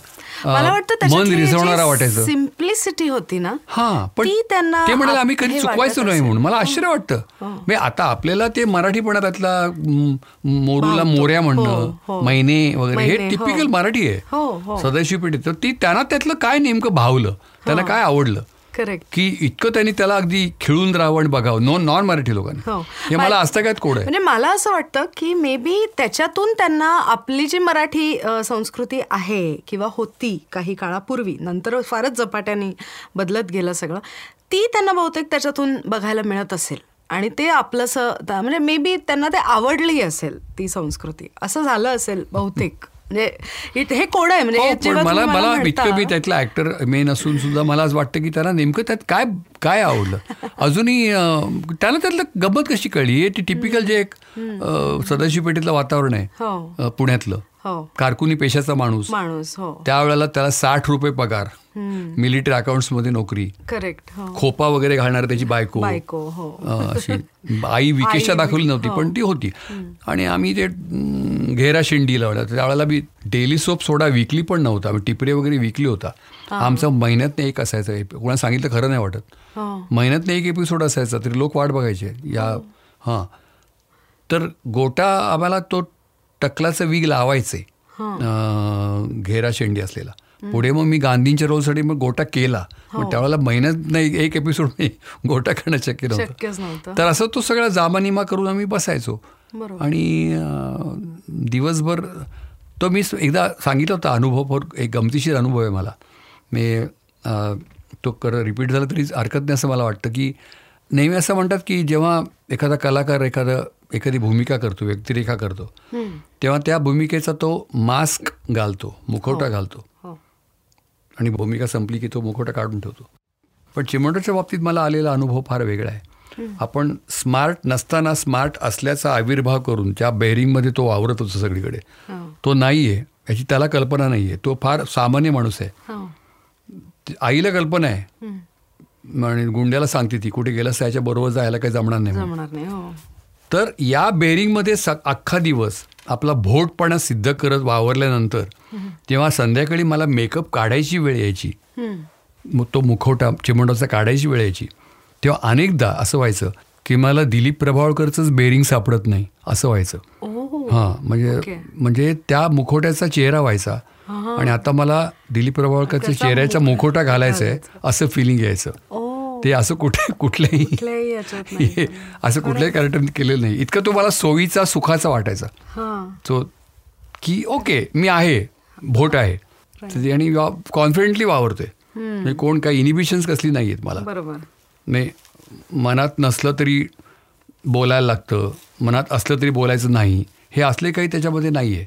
मला वाटतं मन रिझवणारा वाटायचं सिम्प्लिसिटी होती ना हा पण ती त्यांना ते म्हणाले आम्ही हे कधी चुकवायचो नाही. म्हणून मला आश्चर्य वाटतं म्हणजे आता आपल्याला ते मराठीपणा त्यातला म, मोरूला. मोऱ्या हो, म्हणणं हो. महिने वगैरे हे हो. टिपिकल मराठी आहे हो, हो. सदाशिव पेठे तर ती त्यांना त्यातलं काय नेमकं भावलं त्यांना काय आवडलं करेक्ट की इतकं त्यांनी त्याला अगदी खिळून राहावं आणि बघावं. नॉन नॉन मराठी लोकांनी. हो. हे मला आजतागायत कोड आहे? म्हणजे मला असं वाटतं की मे बी त्याच्यातून त्यांना आपली जी मराठी संस्कृती आहे किंवा होती काही काळापूर्वी नंतर फारच झपाट्याने बदलत गेलं सगळं ती त्यांना बहुतेक त्याच्यातून बघायला मिळत असेल. आणि ते आपलंसं म्हणजे मे बी त्यांना ते आवडली असेल ती संस्कृती. असं झालं असेल बहुतेक. म्हणजे हे कोड आहे? म्हणजे हो, मला मला इतकं मी त्यातला ऍक्टर मेन असून सुद्धा मला असं वाटतं की त्यांना नेमकं त्यात काय काय आवडलं? अजूनही त्याला त्यातलं गंमत कशी कळली? हे टिपिकल जे एक सदाशिव पेठेतलं वातावरण आहे हो. पुण्यातलं. हो. कारकुनी पेशाचा माणूस. माणूस हो. त्यावेळेला त्याला साठ रुपये पगार. मिलिटरी अकाउंट्समध्ये नोकरी. करेक्ट हो. खोपा वगैरे घालणार त्याची बायको. हो. अशी आई विकेशा दाखवली नव्हती. पण ती होती. आणि आम्ही ते घेरा शिंडी लावला. त्यावेळेला मी डेली सोप सोडा विकली पण नव्हता. टिपरे वगैरे विकली होता. आमचा महिन्यात एक असायचा कोणा सांगितलं खरं नाही वाटत. हो. महिन्यात एक एपिसोड असायचा तरी लोक वाट बघायचे. या हां. तर गोटा आम्हाला तो टकलाचं वीग लावायचे. घेरा शेंडी असलेला. पुढे मग मी गांधींच्या रोलसाठी मग गोटा केला. मग त्यावेळेला महिन्यात नाही एक एपिसोड नाही गोटा करणं शक्य नव्हतं. तर असं तो सगळा जामानिमा करून आम्ही बसायचो. आणि दिवसभर तो मी एकदा सांगितलं होता अनुभव एक गमतीशीर अनुभव आहे मला. मी तो कर रिपीट झाला तरी हरकत नाही असं मला वाटतं की नेहमी असं म्हणतात की जेव्हा एखादा कलाकार एखादं एखादी भूमिका करतो व्यक्तिरेखा करतो तेव्हा त्या भूमिकेचा तो मास्क घालतो मुखवटा घालतो. हो. आणि भूमिका संपली की तो मुखवटा काढून ठेवतो. पण चिमणोच्या बाबतीत मला आलेला अनुभव फार वेगळा आहे. आपण स्मार्ट नसताना स्मार्ट असल्याचा आविर्भाव करून त्या बेअरिंगमध्ये तो वावरत होतो सगळीकडे. हो. तो नाही आहे याची त्याला कल्पना नाही आहे तो फार सामान्य माणूस आहे. हो. आईला कल्पना आहे. आणि गुंड्याला सांगते ती कुठे गेलास त्याच्या बरोबर जायला काही जमणार नाही म्हणून. जमणार नाही हो. तर या बेरिंगमध्ये अख्खा दिवस आपला भोटपणा सिद्ध करत वावरल्यानंतर जेव्हा संध्याकाळी मला मेकअप काढायची वेळ यायची. तो मुखवटा चिमंडाचा काढायची वेळ यायची. तेव्हा अनेकदा असं व्हायचं की मला दिलीप प्रभावळकरचंच बेरिंग सापडत नाही असं व्हायचं. हां म्हणजे. म्हणजे त्या मुखवट्याचा चेहरा व्हायचा. आणि आता मला दिलीप प्रभावळकरच्या त्याचा चेहऱ्याचा मुख- मुखवटा घालायचा. आहे असं फिलिंग यायचं. ते असं कुठे नाही. असं कुठल्याही कॅरेक्टरने केलेलं नाही. इतकं तो मला सोयीचा सुखाचा वाटायचा. हा. तो की ओके मी आहे भोट आहे. आणि कॉन्फिडेंटली वावरतोय. म्हणजे कोण काही इनिबिशन्स कसली नाही आहेत मला. बरोबर. नाही मनात नसलं तरी बोलायला लागतं. मनात असलं तरी बोलायचं नाही. हे असले काही त्याच्यामध्ये नाही आहे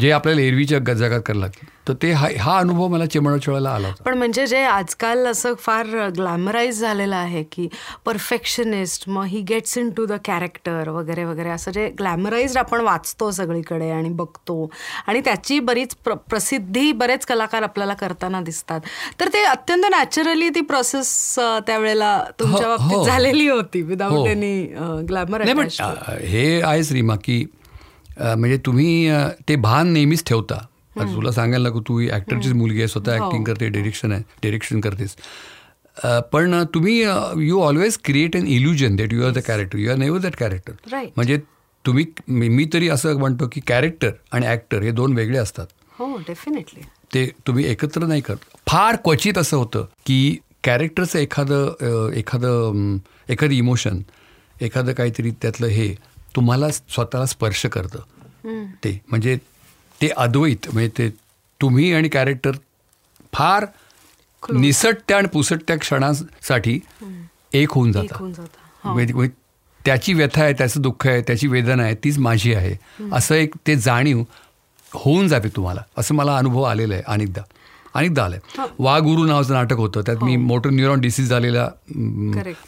जे आपल्याला एरवीच्या जगात करायला लागतं तर ते हा हा अनुभव मला चिमणचोळाला आला होता. पण म्हणजे जे आजकाल असं फार ग्लॅमराईज झालेलं आहे की परफेक्शनिस्ट मग he gets into the character वगैरे वगैरे असं जे ग्लॅमराईज आपण वाचतो सगळीकडे आणि बघतो. आणि त्याची बरीच प्र प्रसिद्धी बरेच कलाकार आपल्याला करताना दिसतात. तर ते अत्यंत नॅचरली ती प्रोसेस त्यावेळेला तुमच्या हो, बाबतीत हो. झालेली होती. विदाऊट एनी ग्लॅमर हे आहेच रीमा की म्हणजे तुम्ही ते भान नेहमीच ठेवता. आता तुला सांगायला लागू तू ॲक्टरचीच मुलगी आहे स्वतः हो. ॲक्टिंग करते डिरेक्शन आहे डिरेक्शन करतेस. पण तुम्ही you always create an illusion that you are the character you are never that character. म्हणजे तुम्ही मी तरी असं म्हणतो की कॅरेक्टर आणि ॲक्टर हे दोन वेगळे असतात. हो डेफिनेटली ते तुम्ही एकत्र नाही करत. फार क्वचित असं होतं की कॅरेक्टरचं एखादं एखादं एखादं इमोशन एखादं काहीतरी त्यातलं हे तुम्हाला स्वतःला स्पर्श करतं. ते म्हणजे ते अद्वैत म्हणजे ते तुम्ही आणि कॅरेक्टर फार निसटत्या आणि पुसटत्या क्षणासाठी एक होऊन एक जाता होऊन जाता. म्हणजे- म्हणजे त्याची व्यथा आहे त्याचं दुःख आहे त्याची वेदना आहे तीच माझी आहे. असं एक ते जाणीव होऊन जाते तुम्हाला. असं मला अनुभव आलेला आहे अनेकदा. अनेकदा आलाय. वा गुरु नावाचं नाटक होतं. त्यात मी मोटर न्यूरॉन डिसीज झालेला.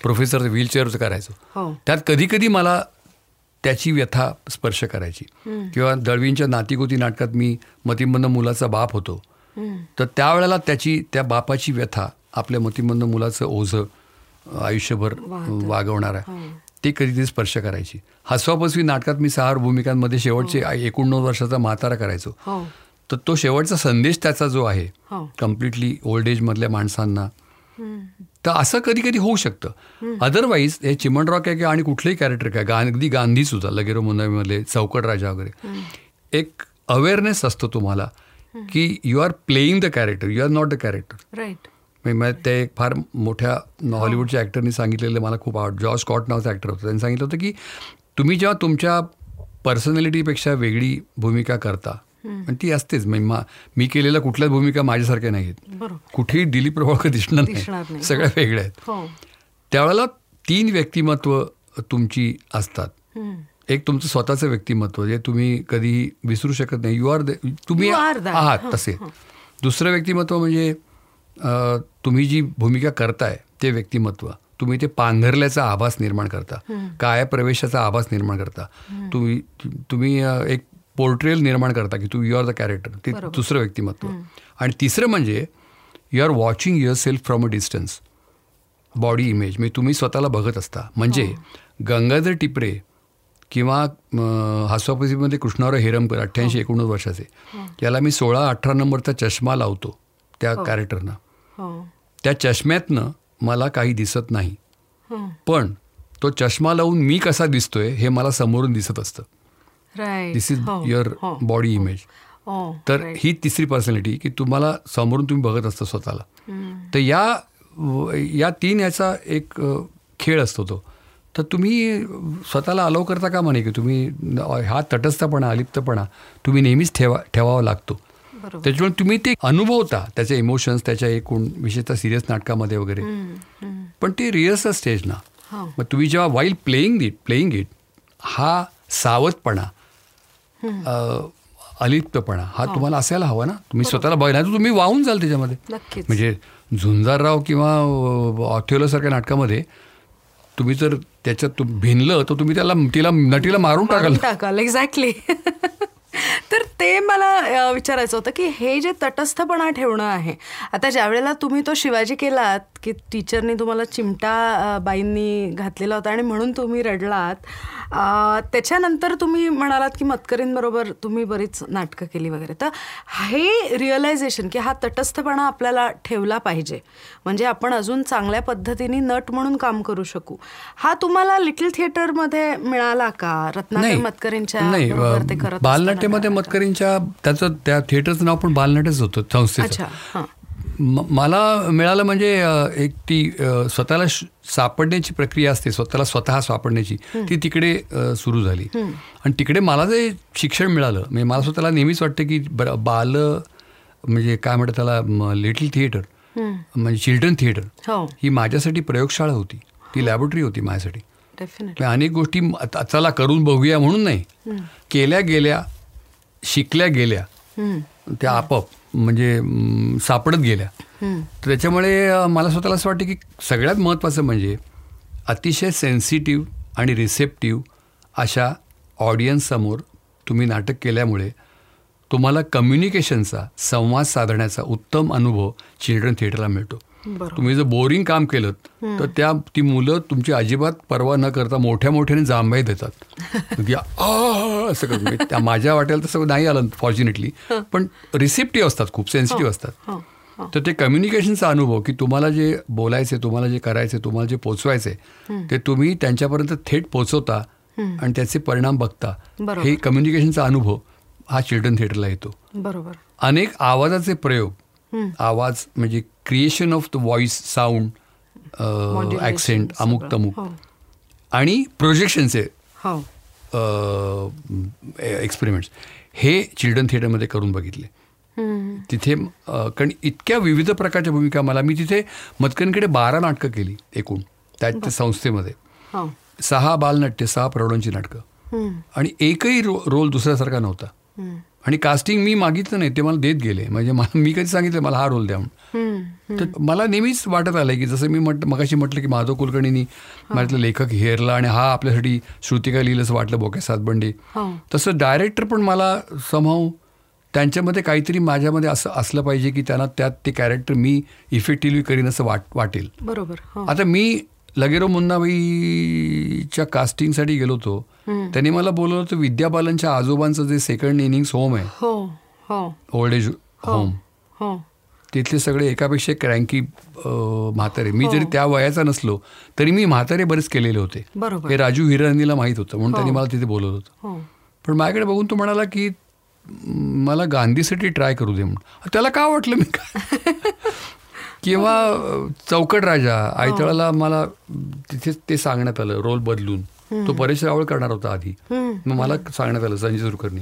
प्रोफेसर व्हीलचेअरचं करायचो. हो. त्यात कधी कधी मला त्याची व्यथा स्पर्श करायची. किंवा दळवींच्या नातीगोती नाटकात मी मतिमंद मुलाचा बाप होतो. तर त्यावेळेला त्याची त्या बापाची व्यथा आपल्या मतिमंद मुलाचं ओझं आयुष्यभर वागवणार आहे. ते कधीतरी स्पर्श करायची. हसवापसवी नाटकात मी सहा भूमिकांमध्ये शेवटचे एकोणनव्वद वर्षाचा म्हातारा करायचो. हो. तर तो शेवटचा संदेश त्याचा जो आहे हो. कम्प्लिटली ओल्ड एजमधल्या माणसांना तर असं कधी कधी होऊ शकतं. अदरवाईज हे चिमणराव काय काय आणि कुठलंही कॅरेक्टर काय गा अगदी गांधी सुद्धा लगेरो मुंदावीमधले चौकट राजा वगैरे. एक अवेअरनेस असतो तुम्हाला की you are playing the character you are not the character right ते एक फार मोठ्या हॉलिवूडच्या ॲक्टरनी सांगितलेलं मला खूप आवड जॉर्ज स्कॉट नावाचा ॲक्टर होता. त्यांनी सांगितलं होतं की तुम्ही जेव्हा तुमच्या पर्सनॅलिटीपेक्षा वेगळी भूमिका करता आणि ती असतेच. म्हणजे मा केलेल्या कुठल्याच भूमिका माझ्यासारख्या नाही आहेत बरोबर. कुठेही दिलीप प्रभाकर दिसणार नाही. सगळ्या वेगळ्या आहेत. हो. त्यावेळेला तीन व्यक्तिमत्व तुमची असतात. एक तुमचं स्वतःचं व्यक्तिमत्व जे तुम्ही कधीही विसरू शकत नाही. यू आर तुम्ही. आहात हं, तसे. दुसरं व्यक्तिमत्व म्हणजे तुम्ही जी भूमिका करताय ते व्यक्तिमत्व. तुम्ही ते पांघरल्याचा आभास निर्माण करता. काय प्रवेशाचा आभास निर्माण करता. तुम्ही तुम्ही एक पोर्ट्रेल निर्माण करता की तू यू आर द कॅरेक्टर ते दुसरं व्यक्तिमत्व. आणि तिसरं म्हणजे you are watching your self from a distance body image म्हणजे तुम्ही स्वतःला बघत असता. म्हणजे गंगाधर टिपरे किंवा हास्वापसीमध्ये कृष्णराव हेरमकर अठ्ठ्याऐंशी एकोणनव्वद वर्षाचे. याला मी सोळा अठरा नंबरचा चष्मा लावतो त्या कॅरेक्टरना हो. त्या चष्म्यातनं मला काही दिसत नाही. हं. पण तो चष्मा लावून मी कसा दिसतोय हे मला समोरून दिसत असतं. This is your body image तर. ही तिसरी पर्सनॅलिटी की तुम्हाला समोरून तुम्ही बघत असता स्वतःला. तर या या तीन याचा एक खेळ असतो तो. तर तुम्ही स्वतःला अलाव करता का म्हणे की तुम्ही हा तटस्थपणा अलिप्तपणा तुम्ही नेहमीच ठेवा ठेवावा लागतो? त्याच्यामुळे तुम्ही ते अनुभवता त्याचे इमोशन्स त्याच्या एकूण विशेषतः सिरियस नाटकामध्ये वगैरे. पण ते रिहर्सल स्टेज ना. हो. मग तुम्ही जेव्हा while playing it playing it हा सावधपणा अलिप्तपणा. हा तुम्हाला असायला हवा ना? तुम्ही स्वतःला बघा तर तुम्ही वाहून जाल त्याच्यामध्ये. म्हणजे झुंजारराव किंवा ऑथेलोसारख्या नाटकामध्ये तुम्ही जर त्याच्यात भिनलं तर तुम्ही त्याला तिला नटीला मारून टाकाल. टाकाल. एक्झॅक्टली तर ते मला विचारायचं होतं की हे जे तटस्थपणा ठेवणं आहे आता ज्या वेळेला तुम्ही तो शिवाजी केलात की टीचरनी तुम्हाला चिमटा बाईंनी घातलेला होता आणि म्हणून तुम्ही रडलात त्याच्यानंतर तुम्ही म्हणालात की मतकरींबरोबर तुम्ही बरीच नाटकं केली वगैरे. तर हे रिअलायझेशन की हा तटस्थपणा आपल्याला ठेवला पाहिजे म्हणजे आपण अजून चांगल्या पद्धतीने नट म्हणून काम करू शकू हा तुम्हाला लिटिल थिएटरमध्ये मिळाला का? रत्नाकर मतकरींच्या ते करत बालनाट्यामध्ये मतकरींच्या त्याचं त्या थिएटरचं नाव पण बालनाट्यच होतं संस्थेचं. हां. मला मिळालं म्हणजे एक ती स्वतःला सापडण्याची प्रक्रिया असते स्वतःला स्वतः सापडण्याची. ती तिकडे सुरू झाली. आणि तिकडे मला जे शिक्षण मिळालं म्हणजे मला स्वतःला नेहमीच वाटतं की बाल म्हणजे काय म्हणतात त्याला लिटिल थिएटर म्हणजे चिल्ड्रन थिएटर हो. ही माझ्यासाठी प्रयोगशाळा होती. ती लॅबोरेटरी होती माझ्यासाठी. म्हणजे अनेक गोष्टी चला करून बघूया म्हणून नाही. केल्या गेल्या शिकल्या गेल्या त्या आपोआप म्हणजे सापडत गेल्या. तर त्याच्यामुळे मला स्वतःला असं वाटतं की सगळ्यात महत्त्वाचं म्हणजे अतिशय सेन्सिटिव्ह आणि रिसेप्टिव्ह अशा ऑडियन्ससमोर तुम्ही नाटक केल्यामुळे तुम्हाला कम्युनिकेशनचा संवाद साधण्याचा उत्तम अनुभव चिल्ड्रन थिएटरला मिळतो. तुम्ही जर बोरिंग काम केलं तर त्या ती मुलं तुमची अजिबात पर्वा न करता मोठ्या मोठ्याने जांभई देतात. "आ" असं करून. म्हणजे त्या माझ्या वाटेल तसं नाही आलं फॉर्च्युनेटली पण रिसेप्टिव्ह असतात खूप सेन्सिटिव्ह असतात. हो तर ते कम्युनिकेशनचा अनुभव की तुम्हाला जे बोलायचे तुम्हाला जे करायचे तुम्हाला जे पोचवायचे ते तुम्ही त्यांच्यापर्यंत थेट पोचवता आणि त्याचे परिणाम बघता. हे कम्युनिकेशनचा अनुभव हा चिल्ड्रन थिएटरला येतो. बरोबर. अनेक आवाजाचे प्रयोग आवाज म्हणजे creation of the voice sound accent. अमुक तमुक. हो. आणि प्रोजेक्शनचे हो. एक्सपेरिमेंट्स हे चिल्ड्रन थिएटरमध्ये करून बघितले. तिथे कारण इतक्या विविध प्रकारच्या भूमिका मला मी तिथे मतकनकडे बारा नाटकं केली एकूण त्या संस्थेमध्ये. हो. सहा बालनाट्य सहा प्रौढांची नाटकं. आणि एकही रो रोल दुसऱ्यासारखा नव्हता. आणि कास्टिंग मी मागितलं नाही ते मला देत गेले. म्हणजे मला मी कधी सांगितलं मला हा रोल द्या म्हणून. तर मला नेहमीच वाटत आलं की जसं मी म्हट मगाशी म्हटलं की माधव कुलकर्णींनी माझ्यातलं लेखक हेरला आणि हा आपल्यासाठी श्रुतिका लिहिलं असं वाटलं बोक्या सातबंडे. हो. तसं डायरेक्टर पण मला समहाव त्यांच्यामध्ये काहीतरी माझ्यामध्ये असं असलं पाहिजे की त्यांना त्यात ते कॅरेक्टर मी इफेक्टिव्हली करीन असं वाट वाटेल. बरोबर हो. आता मी लगेरो मुन्नाबाईच्या कास्टिंगसाठी गेलो होतो. त्यांनी मला बोलवलं होतं विद्या बालनच्या आजोबांचं जे सेकंड इनिंग्स होम आहे. हो हो. ओल्ड एज होम हो. तिथले सगळे एकापेक्षा क्रँकी म्हातारे. मी जरी त्या वयाचा नसलो तरी मी म्हातारे बरेच केलेले होते. बरोबर. हे राजू हिरानीला माहीत होतं म्हणून त्यांनी मला तिथे बोलवलं होतं. हो. पण माझ्याकडे बघून तो म्हणाला की "म, मला गांधीसाठी ट्राय करू दे म्हणून. त्याला का वाटलं मी काय किंवा चौकट राजा आयतळाला मला तिथे ते सांगण्यात आलं रोल बदलून. तो परेश रावळ करणार होता आधी. मग मला सांगण्यात आलं संजय सुरकरनी.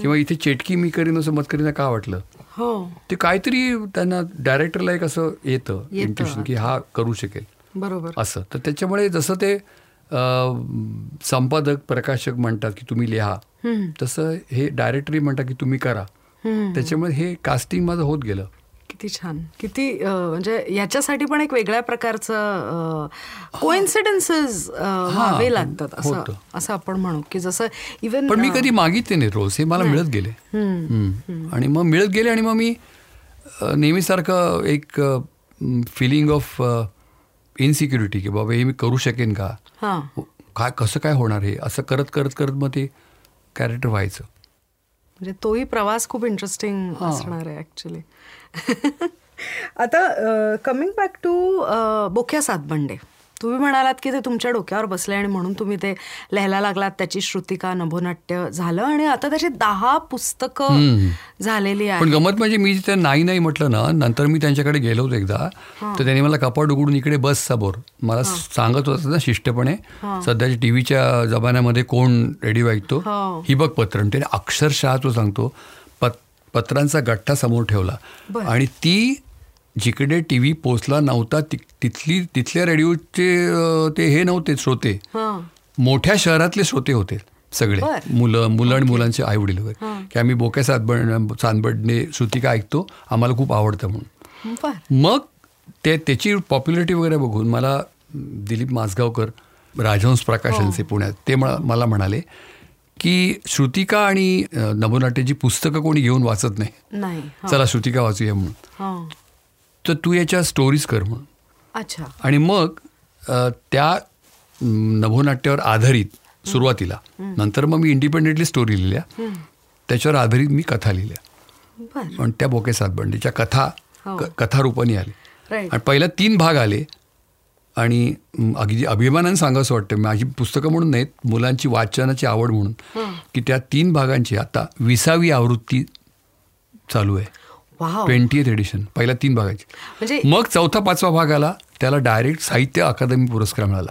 किंवा इथे चेटकी मी करीन असं मत करीन का वाटलं? हो. ते काहीतरी त्यांना डायरेक्टरला एक असं येतं. इंट्युशन की हा करू शकेल. बरोबर. असं. तर त्याच्यामुळे जसं ते संपादक प्रकाशक म्हणतात की तुम्ही लिहा. तसं हे डायरेक्टरी म्हणतात की तुम्ही करा. त्याच्यामुळे हे कास्टिंग माझं होत गेलं. किती छान. किती म्हणजे याच्यासाठी पण एक वेगळ्या प्रकारचं कोइन्सिडन्सेस व्हावे लागतात असं होतं. असं आपण म्हणू की जसं इवन पण मी कधी मागितले नाही रोल्स हे मला मिळत गेले. आणि मग मिळत गेले आणि मग मी नेहमीसारखं एक फिलिंग ऑफ इनसिक्युरिटी की बाबा हे मी करू शकेन का? हां. काय कसं काय होणार हे? असं करत करत करत मग ते कॅरेक्टर व्हायचं. म्हणजे तोही प्रवास खूप इंटरेस्टिंग असणार आहे ऍक्च्युली आता coming back to Bokhya Satbande तुम्ही म्हणालात की ते तुमच्या डोक्यावर बसले आणि म्हणून तुम्ही ते लिहायला लागलात त्याची श्रुतिका नभोनाट्य झालं आणि आता त्याची दहा पुस्तकं झालेली पण आहेत गमत म्हणजे मी तिथे नाही नाही म्हटलं ना नंतर मी त्यांच्याकडे गेलो होतो एकदा. तर त्यांनी मला कपाट उघडून इकडे बस समोर मला सांगत होतं ना शिष्टपणे सध्याच्या टीव्हीच्या जमान्यामध्ये कोण रेडिओ ऐकतो हो. ही बघ पत्र. त्याने अक्षरशः तो सांगतो पत पत्रांचा गठ्ठा समोर ठेवला. आणि ती जिकडे टी व्ही पोचला नव्हता तिथली तिथल्या रेडिओचे ते हे नव्हते श्रोते. हां. मोठ्या शहरातले श्रोते होते सगळे. मुलं मुलं आणि मुलांचे आई वडील वगैरे की आम्ही बोक्या सातबड चांदबडने श्रुतिका ऐकतो? आम्हाला खूप आवडतं म्हणून. मग ते त्याची पॉप्युलरिटी वगैरे बघून मला दिलीप माजगावकर राजहंस प्रकाशनचे पुण्यात ते मला म्हणाले की श्रुतिका आणि नभोनाट्याची पुस्तकं कोणी घेऊन वाचत नाही हा. चला श्रुतिका वाचूया म्हणून. हा. तर तू याच्या स्टोरीज कर म्हणून अच्छा. आणि मग त्या नभोनाट्यावर आधारित सुरुवातीला नंतर मग मी इंडिपेंडेंटली स्टोरी लिहिल्या. त्याच्यावर आधारित मी कथा लिहिल्या. आणि त्या बोके सातबंडीच्या कथा हो. कथारूपाने आले. आणि पहिल्या तीन भाग आले. आणि अगदी अभिमानाने सांगावंसं वाटतं माझी पुस्तकं म्हणून नाहीत मुलांची वाचनाची आवड म्हणून की त्या तीन भागांची आता विसावी आवृत्ती चालू आहे. वाव ट्वेंटी एडिशन पहिल्या तीन भागाची. म्हणजे मग चौथा पाचवा भाग आला त्याला डायरेक्ट साहित्य अकादमी पुरस्कार मिळाला.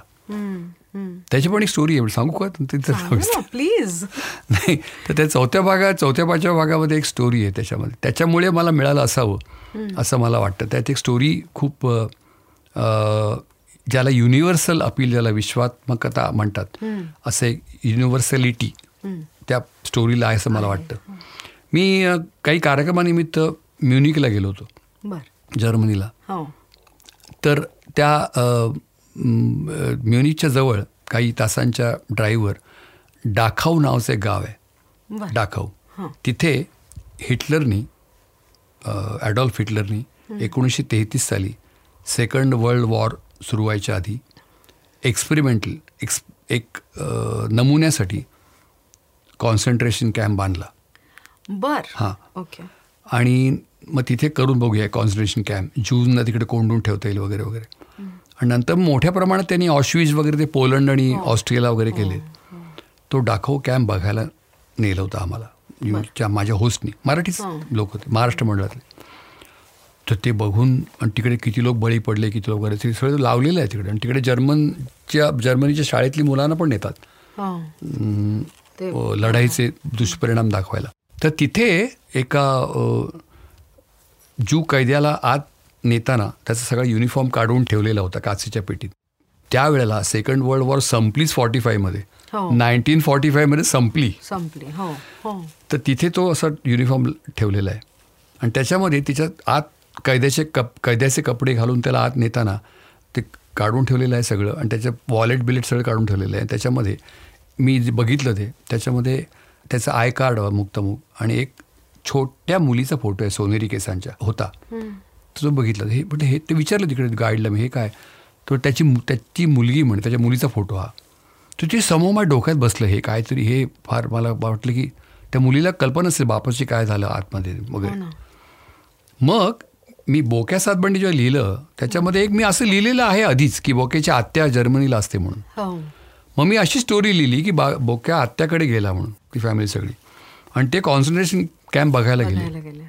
त्याची पण एक स्टोरी आहे सांगू का तिथं प्लीज नाही तर त्या चौथ्या भागात चौथ्या पाचव्या भागामध्ये एक स्टोरी आहे त्याच्यामध्ये. त्याच्यामुळे मला मिळालं असावं असं मला वाटतं. त्यात एक स्टोरी खूप ज्याला युनिव्हर्सल अपील ज्याला विश्वात्मकता म्हणतात असं एक युनिव्हर्सॅलिटी त्या स्टोरीला आहे असं मला वाटतं. मी काही कार्यक्रमानिमित्त म्युनिकला गेलो होतो. जर्मनीला. हो. तर त्या म्युनिकच्या जवळ काही तासांच्या ड्राईव्हवर डाखाऊ नावाचं एक गाव आहे. डाखाऊ. तिथे हिटलरनी ॲडॉल्फ हिटलरनी एकोणीसशे तेहतीस साली सेकंड वर्ल्ड वॉर सुरू व्हायच्या आधी एक्सपेरिमेंटल एक्स एक नमुन्यासाठी कॉन्सन्ट्रेशन कॅम्प बांधला. बर. हां. ओके. आणि मग तिथे करून बघूया कॉन्सन्ट्रेशन कॅम्प ज्यूजना तिकडे कोंडून ठेवता येईल वगैरे वगैरे. आणि नंतर मोठ्या प्रमाणात त्यांनी ऑशविज वगैरे ते पोलंड आणि ऑस्ट्रेलिया वगैरे केले. तो डाखो कॅम्प बघायला नेलं होतं आम्हाला. न्यूजच्या माझ्या होस्टनी मराठीच लोक होते महाराष्ट्र मंडळातले. तर ते बघून आणि तिकडे किती लोक बळी पडले किती लोक वगैरे ते सगळं लावलेलं आहे तिकडे. आणि तिकडे जर्मनच्या जर्मनीच्या शाळेतली मुलांना पण नेतात. हो. लढाईचे दुष्परिणाम दाखवायला. तर तिथे एका ज्यू कैद्याला आत नेताना त्याचा सगळा युनिफॉर्म काढून ठेवलेला होता काचेच्या पेटीत. त्यावेळेला सेकंड वर्ल्ड वॉर संपलीच फॉर्टी फायमध्ये नाईन्टीन फॉर्टी फायमध्ये संपली. संपली हो हो. तर तिथे तो असा युनिफॉर्म ठेवलेला आहे. आणि त्याच्यामध्ये तिच्यात आत कैद्याचे कप कैद्याचे कपडे घालून त्याला आत नेताना ते काढून ठेवलेलं आहे सगळं. आणि त्याचं वॉलेट बिलेट सगळं काढून ठेवलेलं आहे. त्याच्यामध्ये मी जे बघितलं ते त्याच्यामध्ये त्याचं आय कार्ड मुक्तमुख आणि एक छोट्या मुलीचा फोटो आहे सोनेरी केसांच्या होता. तर तो बघितला हे पण हे ते विचारलं तिकडे गाईडला मी हे काय? तर त्याची त्याची मुलगी म्हणे त्याच्या मुलीचा फोटो हा. तर ते समोर माझ्या डोक्यात बसलं हे काहीतरी हे फार मला वाटलं की त्या मुलीला कल्पना असेल बापाची काय झालं आतमध्ये हो वगैरे ना. मग मी बोक्या सातबंडी जेव्हा लिहिलं त्याच्यामध्ये एक मी असं लिहिलेलं आहे आधीच की बोक्याची आत्या जर्मनीला असते म्हणून. हो. मग मी अशी स्टोरी लिहिली की बा बोक्या आत्याकडे गेला म्हणून ती फॅमिली सगळी. आणि ते कॉन्सन्ट्रेशन कॅम्प बघायला गेले.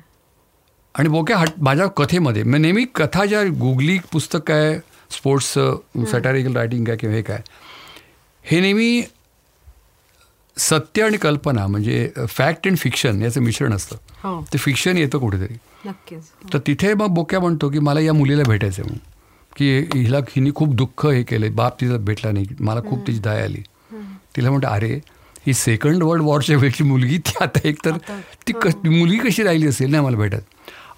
आणि बोक्या हट माझ्या कथेमध्ये मी नेहमी कथा ज्या गुगली पुस्तक काय स्पोर्ट्स सॅटारिकल रायटिंग काय किंवा हे काय हे नेहमी सत्य आणि कल्पना म्हणजे फॅक्ट अँड फिक्शन याचं मिश्रण असतं. हो. ते फिक्शन येतं कुठेतरी. नक्कीच. तर तिथे मग बोक्या म्हणतो की मला या मुलीला भेटायचं आहे म्हणून. की हिला हिने खूप दुःख हे केलं बाप तिचा भेटला नाही मला खूप तिची दया आली. तिला म्हणतं अरे ही सेकंड वर्ल्ड वॉरच्या वेळची मुलगी ती आता एकतर ती क मुलगी कशी राहिली असेल नाही मला भेटत?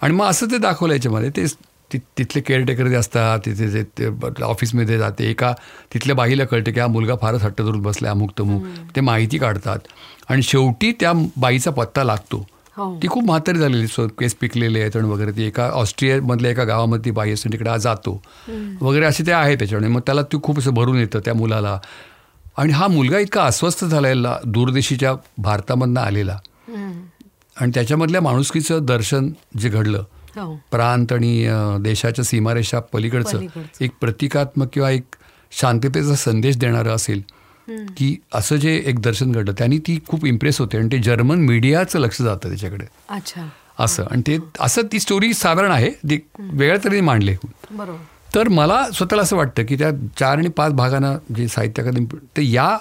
आणि मग असं ते दाखवलं याच्यामध्ये. ते ति- तिथले केअरटेकर जे असतात तिथे जे ऑफिसमध्ये जाते एका तिथल्या बाईला कळते की हा मुलगा फारच हट्ट धरून बसला अमुक तमुक. ते माहिती काढतात. आणि शेवटी त्या बाईचा पत्ता लागतो. हो. ती खूप म्हातारी झालेली केस पिकलेले आहेत आणि वगैरे. ती एका ऑस्ट्रियामधल्या एका गावामध्ये ती बाई असते तिकडे जातो. वगैरे असे ते आहे त्याच्यामुळे मग त्याला ती खूप असं भरून येतं त्या मुलाला. आणि हा मुलगा इतका अस्वस्थ झालेला दूरदेशीच्या भारतामधनं आलेला. आणि त्याच्यामधल्या माणुसकीचं दर्शन जे घडलं हो. प्रांत आणि देशाच्या सीमारेषा पलीकडचं. एक प्रतिकात्मक किंवा एक शांततेचा संदेश देणारं असेल की असं जे एक दर्शन घडलं त्यांनी ती खूप इम्प्रेस होते आणि ते जर्मन मीडियाचं लक्ष जातं त्याच्याकडे. अच्छा. असं. आणि ते असं ती स्टोरी साधारण आहे ती वेगळ्या तऱ्हेने मांडले बरोबर. तर मला स्वतःला असं वाटतं की त्या चार आणि पाच भागांना जे साहित्य अकादमी तर या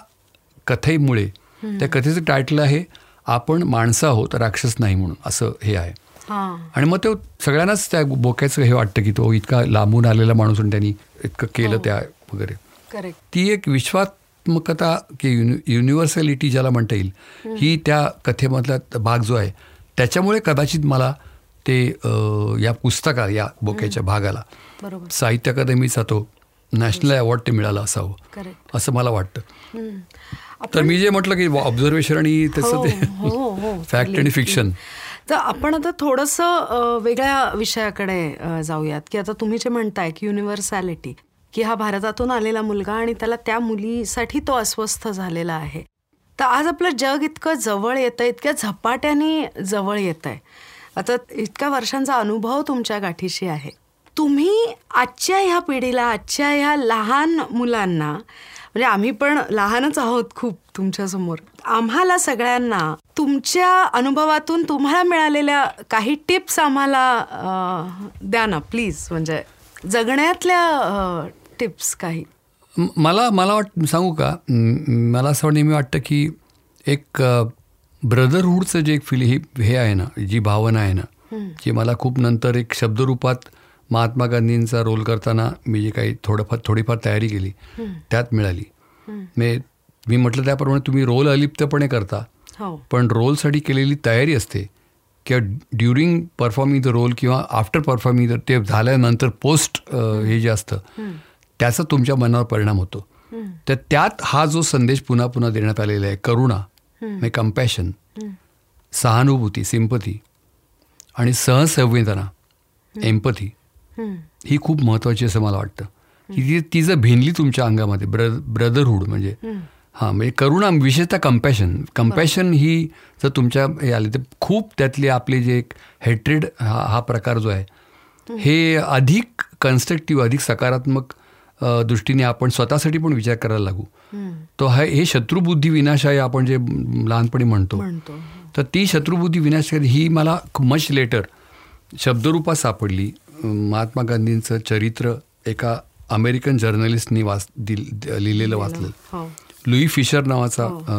कथेमुळे त्या कथेचं टायटल आहे आपण माणसं आहोत राक्षस नाही म्हणून असं हे आहे. हा. आणि मग ते सगळ्यांनाच त्या बोक्याचं हे वाटतं की तो इतका लांबून आलेला माणूस आणि त्यांनी इतकं केलं त्या वगैरे. ती एक सकारात्मकता की युनि युनिव्हर्सॅलिटी ज्याला म्हणता येईल ही त्या कथेमधला भाग जो आहे त्याच्यामुळे कदाचित मला ते या पुस्तका या बोक्याच्या भागाला साहित्य अकादमीचा तो नॅशनल अवॉर्ड ते मिळाला असावं. असं मला वाटतं. तर मी जे म्हटलं की ऑब्झर्वेशन आणि तसं हो, ते. फॅक्ट आणि फिक्शन तर आपण आता थोडंसं वेगळ्या विषयाकडे जाऊयात. की आता तुम्ही जे म्हणताय की युनिव्हर्सॅलिटी की हा भारतातून आलेला मुलगा आणि त्याला त्या मुलीसाठी तो अस्वस्थ झालेला आहे. तर आज आपलं जग इतकं जवळ येतं इतक्या झपाट्याने जवळ येत आहे आता इतक्या वर्षांचा अनुभव तुमच्या गाठीशी आहे. तुम्ही आजच्या ह्या पिढीला आजच्या ह्या लहान मुलांना म्हणजे आम्ही पण लहानच आहोत खूप तुमच्यासमोर आम्हाला सगळ्यांना तुमच्या अनुभवातून तुम्हाला मिळालेल्या काही टिप्स आम्हाला द्या ना प्लीज. म्हणजे जगण्यातल्या टिप्स काही. मला मला वाट सांगू का? मला असं नेहमी वाटतं की एक ब्रदरहूडचं जे एक फील हे हे आहे ना जी भावना आहे ना जी मला खूप नंतर एक शब्दरूपात महात्मा गांधींचा रोल करताना मी जे काही थोडंफार थोडीफार तयारी केली त्यात मिळाली. मी मी म्हटलं त्याप्रमाणे तुम्ही रोल अलिप्तपणे करता. हो. पण रोलसाठी केलेली तयारी असते किंवा ड्युरिंग परफॉर्मिंग द रोल किंवा आफ्टर परफॉर्मिंग द ते झाल्यानंतर पोस्ट हे. जे असतं त्याचा तुमच्या मनावर परिणाम होतो. तर त्यात हा जो संदेश पुन्हा पुन्हा देण्यात आलेला आहे करुणा म्हणजे कम्पॅशन सहानुभूती सिंपती आणि सहसंवेदना एम्पथी. ही खूप महत्त्वाची असं मला वाटतं. की ती ती जर भिनली तुमच्या अंगामध्ये ब्र ब्रदरहूड म्हणजे हां म्हणजे करुणा विशेषतः कम्पॅशन कम्पॅशन ही जर तुमच्या हे आली तर खूप त्यातले आपले जे एक हेट्रेड हा हा प्रकार जो आहे हे अधिक कन्स्ट्रक्टिव्ह अधिक सकारात्मक दृष्टीने आपण स्वतःसाठी पण विचार करायला लागू. तो हा हे शत्रुबुद्धी विनाशाय आपण जे लहानपणी म्हणतो तर ती शत्रुबुद्धी विनाशकारी ही मला मच लेटर शब्दरूपात सापडली. महात्मा गांधींचं चरित्र एका अमेरिकन जर्नलिस्टनी वाच लिहिलेलं वाचलं. हो. लुई फिशर नावाचा अ,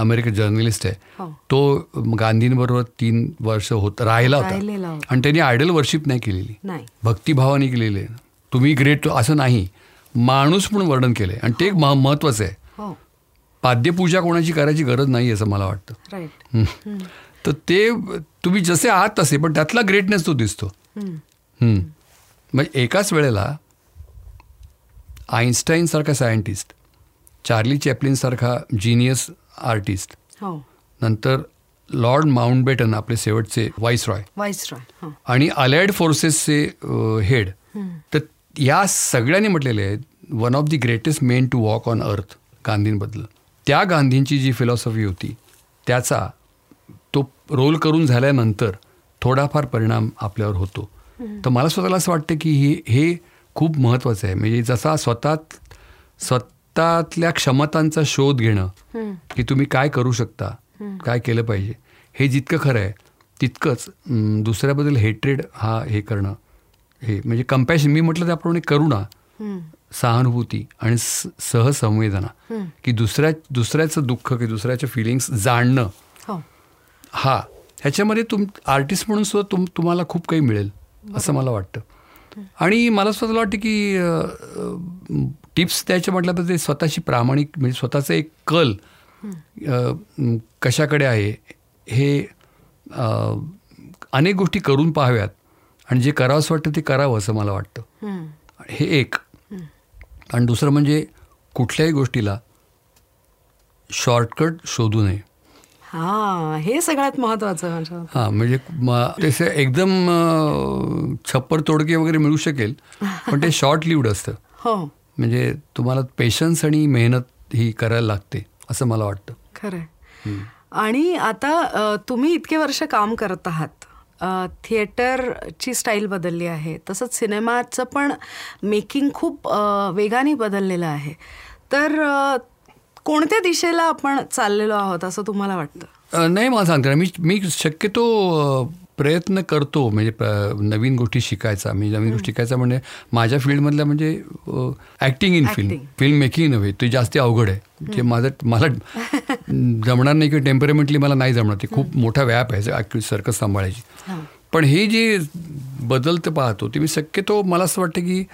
अमेरिकन जर्नलिस्ट आहे. हो. तो गांधींबरोबर तीन वर्ष होत राहिला होता. आणि त्यांनी आयडल वर्शिप नाही केलेली. भक्तिभावाने केलेली आहे. तुम्ही ग्रेट असं नाही. माणूस म्हणून वर्णन केलंय. आणि ते एक मह- महत्वाचं आहे. हो. पाद्यपूजा कोणाची करायची गरज नाही असं मला वाटतं. हं. तर ते तुम्ही जसे आहात तसे पण त्यातला ग्रेटनेस तो दिसतो. हं. म्हणजे एकाच वेळेला आईन्स्टाईनसारखा सायंटिस्ट चार्ली चॅपलिनसारखा जिनियस आर्टिस्ट हो. नंतर लॉर्ड माउंटबेटन आपले शेवटचे व्हाईस रॉय वाईस रॉय हो. आणि अलाइड फोर्सेसचे हेड तर या सगळ्यांनी म्हटलेले आहेत one of the greatest men to walk on earth गांधींबद्दल. त्या गांधींची जी फिलॉसॉफी होती त्याचा तो रोल करून झाल्यानंतर थोडाफार परिणाम आपल्यावर होतो. तर मला स्वतःला असं वाटतं की हे हे खूप महत्त्वाचं आहे. म्हणजे जसा स्वतः स्वतःतल्या क्षमतांचा शोध घेणं की तुम्ही काय करू शकता काय केलं पाहिजे हे जितकं खरं आहे तितकंच दुसऱ्याबद्दल हेट्रेड हा हे करणं हे म्हणजे कम्पॅशन मी म्हटलं त्याप्रमाणे करुणा सहानुभूती आणि सहसंवेदना की दुसऱ्या दुसऱ्याचं दुःख की दुसऱ्याच्या फिलिंग्स जाणणं. हो. हा. ह्याच्यामध्ये तुम आर्टिस्ट म्हणून सुद्धा तुम तुम्हाला खूप काही मिळेल. असं मला वाटतं. आणि मला स्वतःला वाटतं की टिप्स द्यायचे म्हटलं तर ते स्वतःची प्रामाणिक म्हणजे स्वतःचं एक कल कशाकडे आहे हे अनेक गोष्टी करून पाहाव्यात. आणि जे करावंसं वाटतं ते करावं असं मला वाटतं. हे एक. आणि दुसरं म्हणजे कुठल्याही गोष्टीला शॉर्टकट शोधू नये. हा हे सगळ्यात महत्वाचं मते. हां म्हणजे तसे एकदम छप्पर तोडके वगैरे मिळू शकेल पण ते शॉर्ट लिव्ड असतं. हो. म्हणजे तुम्हाला पेशन्स आणि मेहनत ही करायला लागते असं मला वाटतं. खरंय. आणि आता तुम्ही इतके वर्ष काम करत आहात. थिएटरची स्टाईल बदलली आहे तसंच सिनेमाचं पण मेकिंग खूप वेगाने बदललेलं आहे. तर कोणत्या दिशेला आपण चाललेलो आहोत असं तुम्हाला वाटतं? नाही मला सांगते मी मी शक्यतो प्रयत्न करतो म्हणजे नवीन गोष्टी शिकायचा. मी नवीन गोष्टी शिकायचा म्हणजे माझ्या फील्डमधल्या म्हणजे acting in film. Film making नव्हे ते जास्त अवघड आहे. जे माझं मला जमणार नाही किंवा टेम्परेमेंटली मला नाही जमणार ते खूप मोठा व्याप आहे सर्कस सांभाळायची. पण हे जे बदलतं पाहतो ते मी शक्यतो मला असं वाटतं की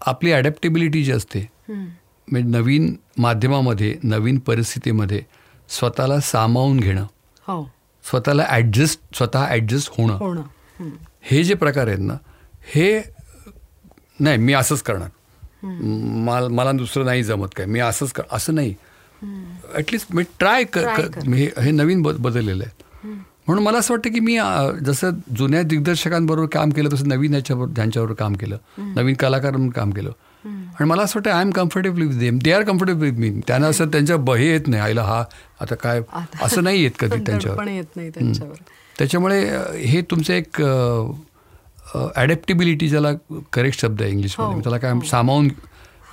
आपली ॲडॅप्टेबिलिटी जी असते म्हणजे नवीन माध्यमामध्ये नवीन परिस्थितीमध्ये स्वतःला सामावून घेणं. हो. स्वतःला ॲडजस्ट स्वतः ॲडजस्ट होणं. हं. जे प्रकार आहेत ना हे नाही मी असंच करणार. मला मला दुसरं नाही जमत काय. मी असंच कर असं नाही. ॲटलिस्ट मी ट्राय कर. हे नवीन बदललेलं आहे. म्हणून मला असं वाटतं की मी जसं जुन्या दिग्दर्शकांबरोबर काम केलं तसं नवीन याच्याबरोबर त्यांच्याबरोबर काम केलं. नवीन कलाकारांबरोबर काम केलं. आणि मला असं वाटतं I am comfortable with them they are comfortable with me त्यांना असं त्यांच्या ब- हे येत नाही. आईला हा आता काय? असं नाही येत कधी त्यांच्यावर. येत नाही त्यांच्यावर. त्याच्यामुळे हे तुमचं एक ॲडॅप्टिबिलिटी ज्याला करेक्ट शब्द आहे इंग्लिशमध्ये हो, त्याला काय सामावून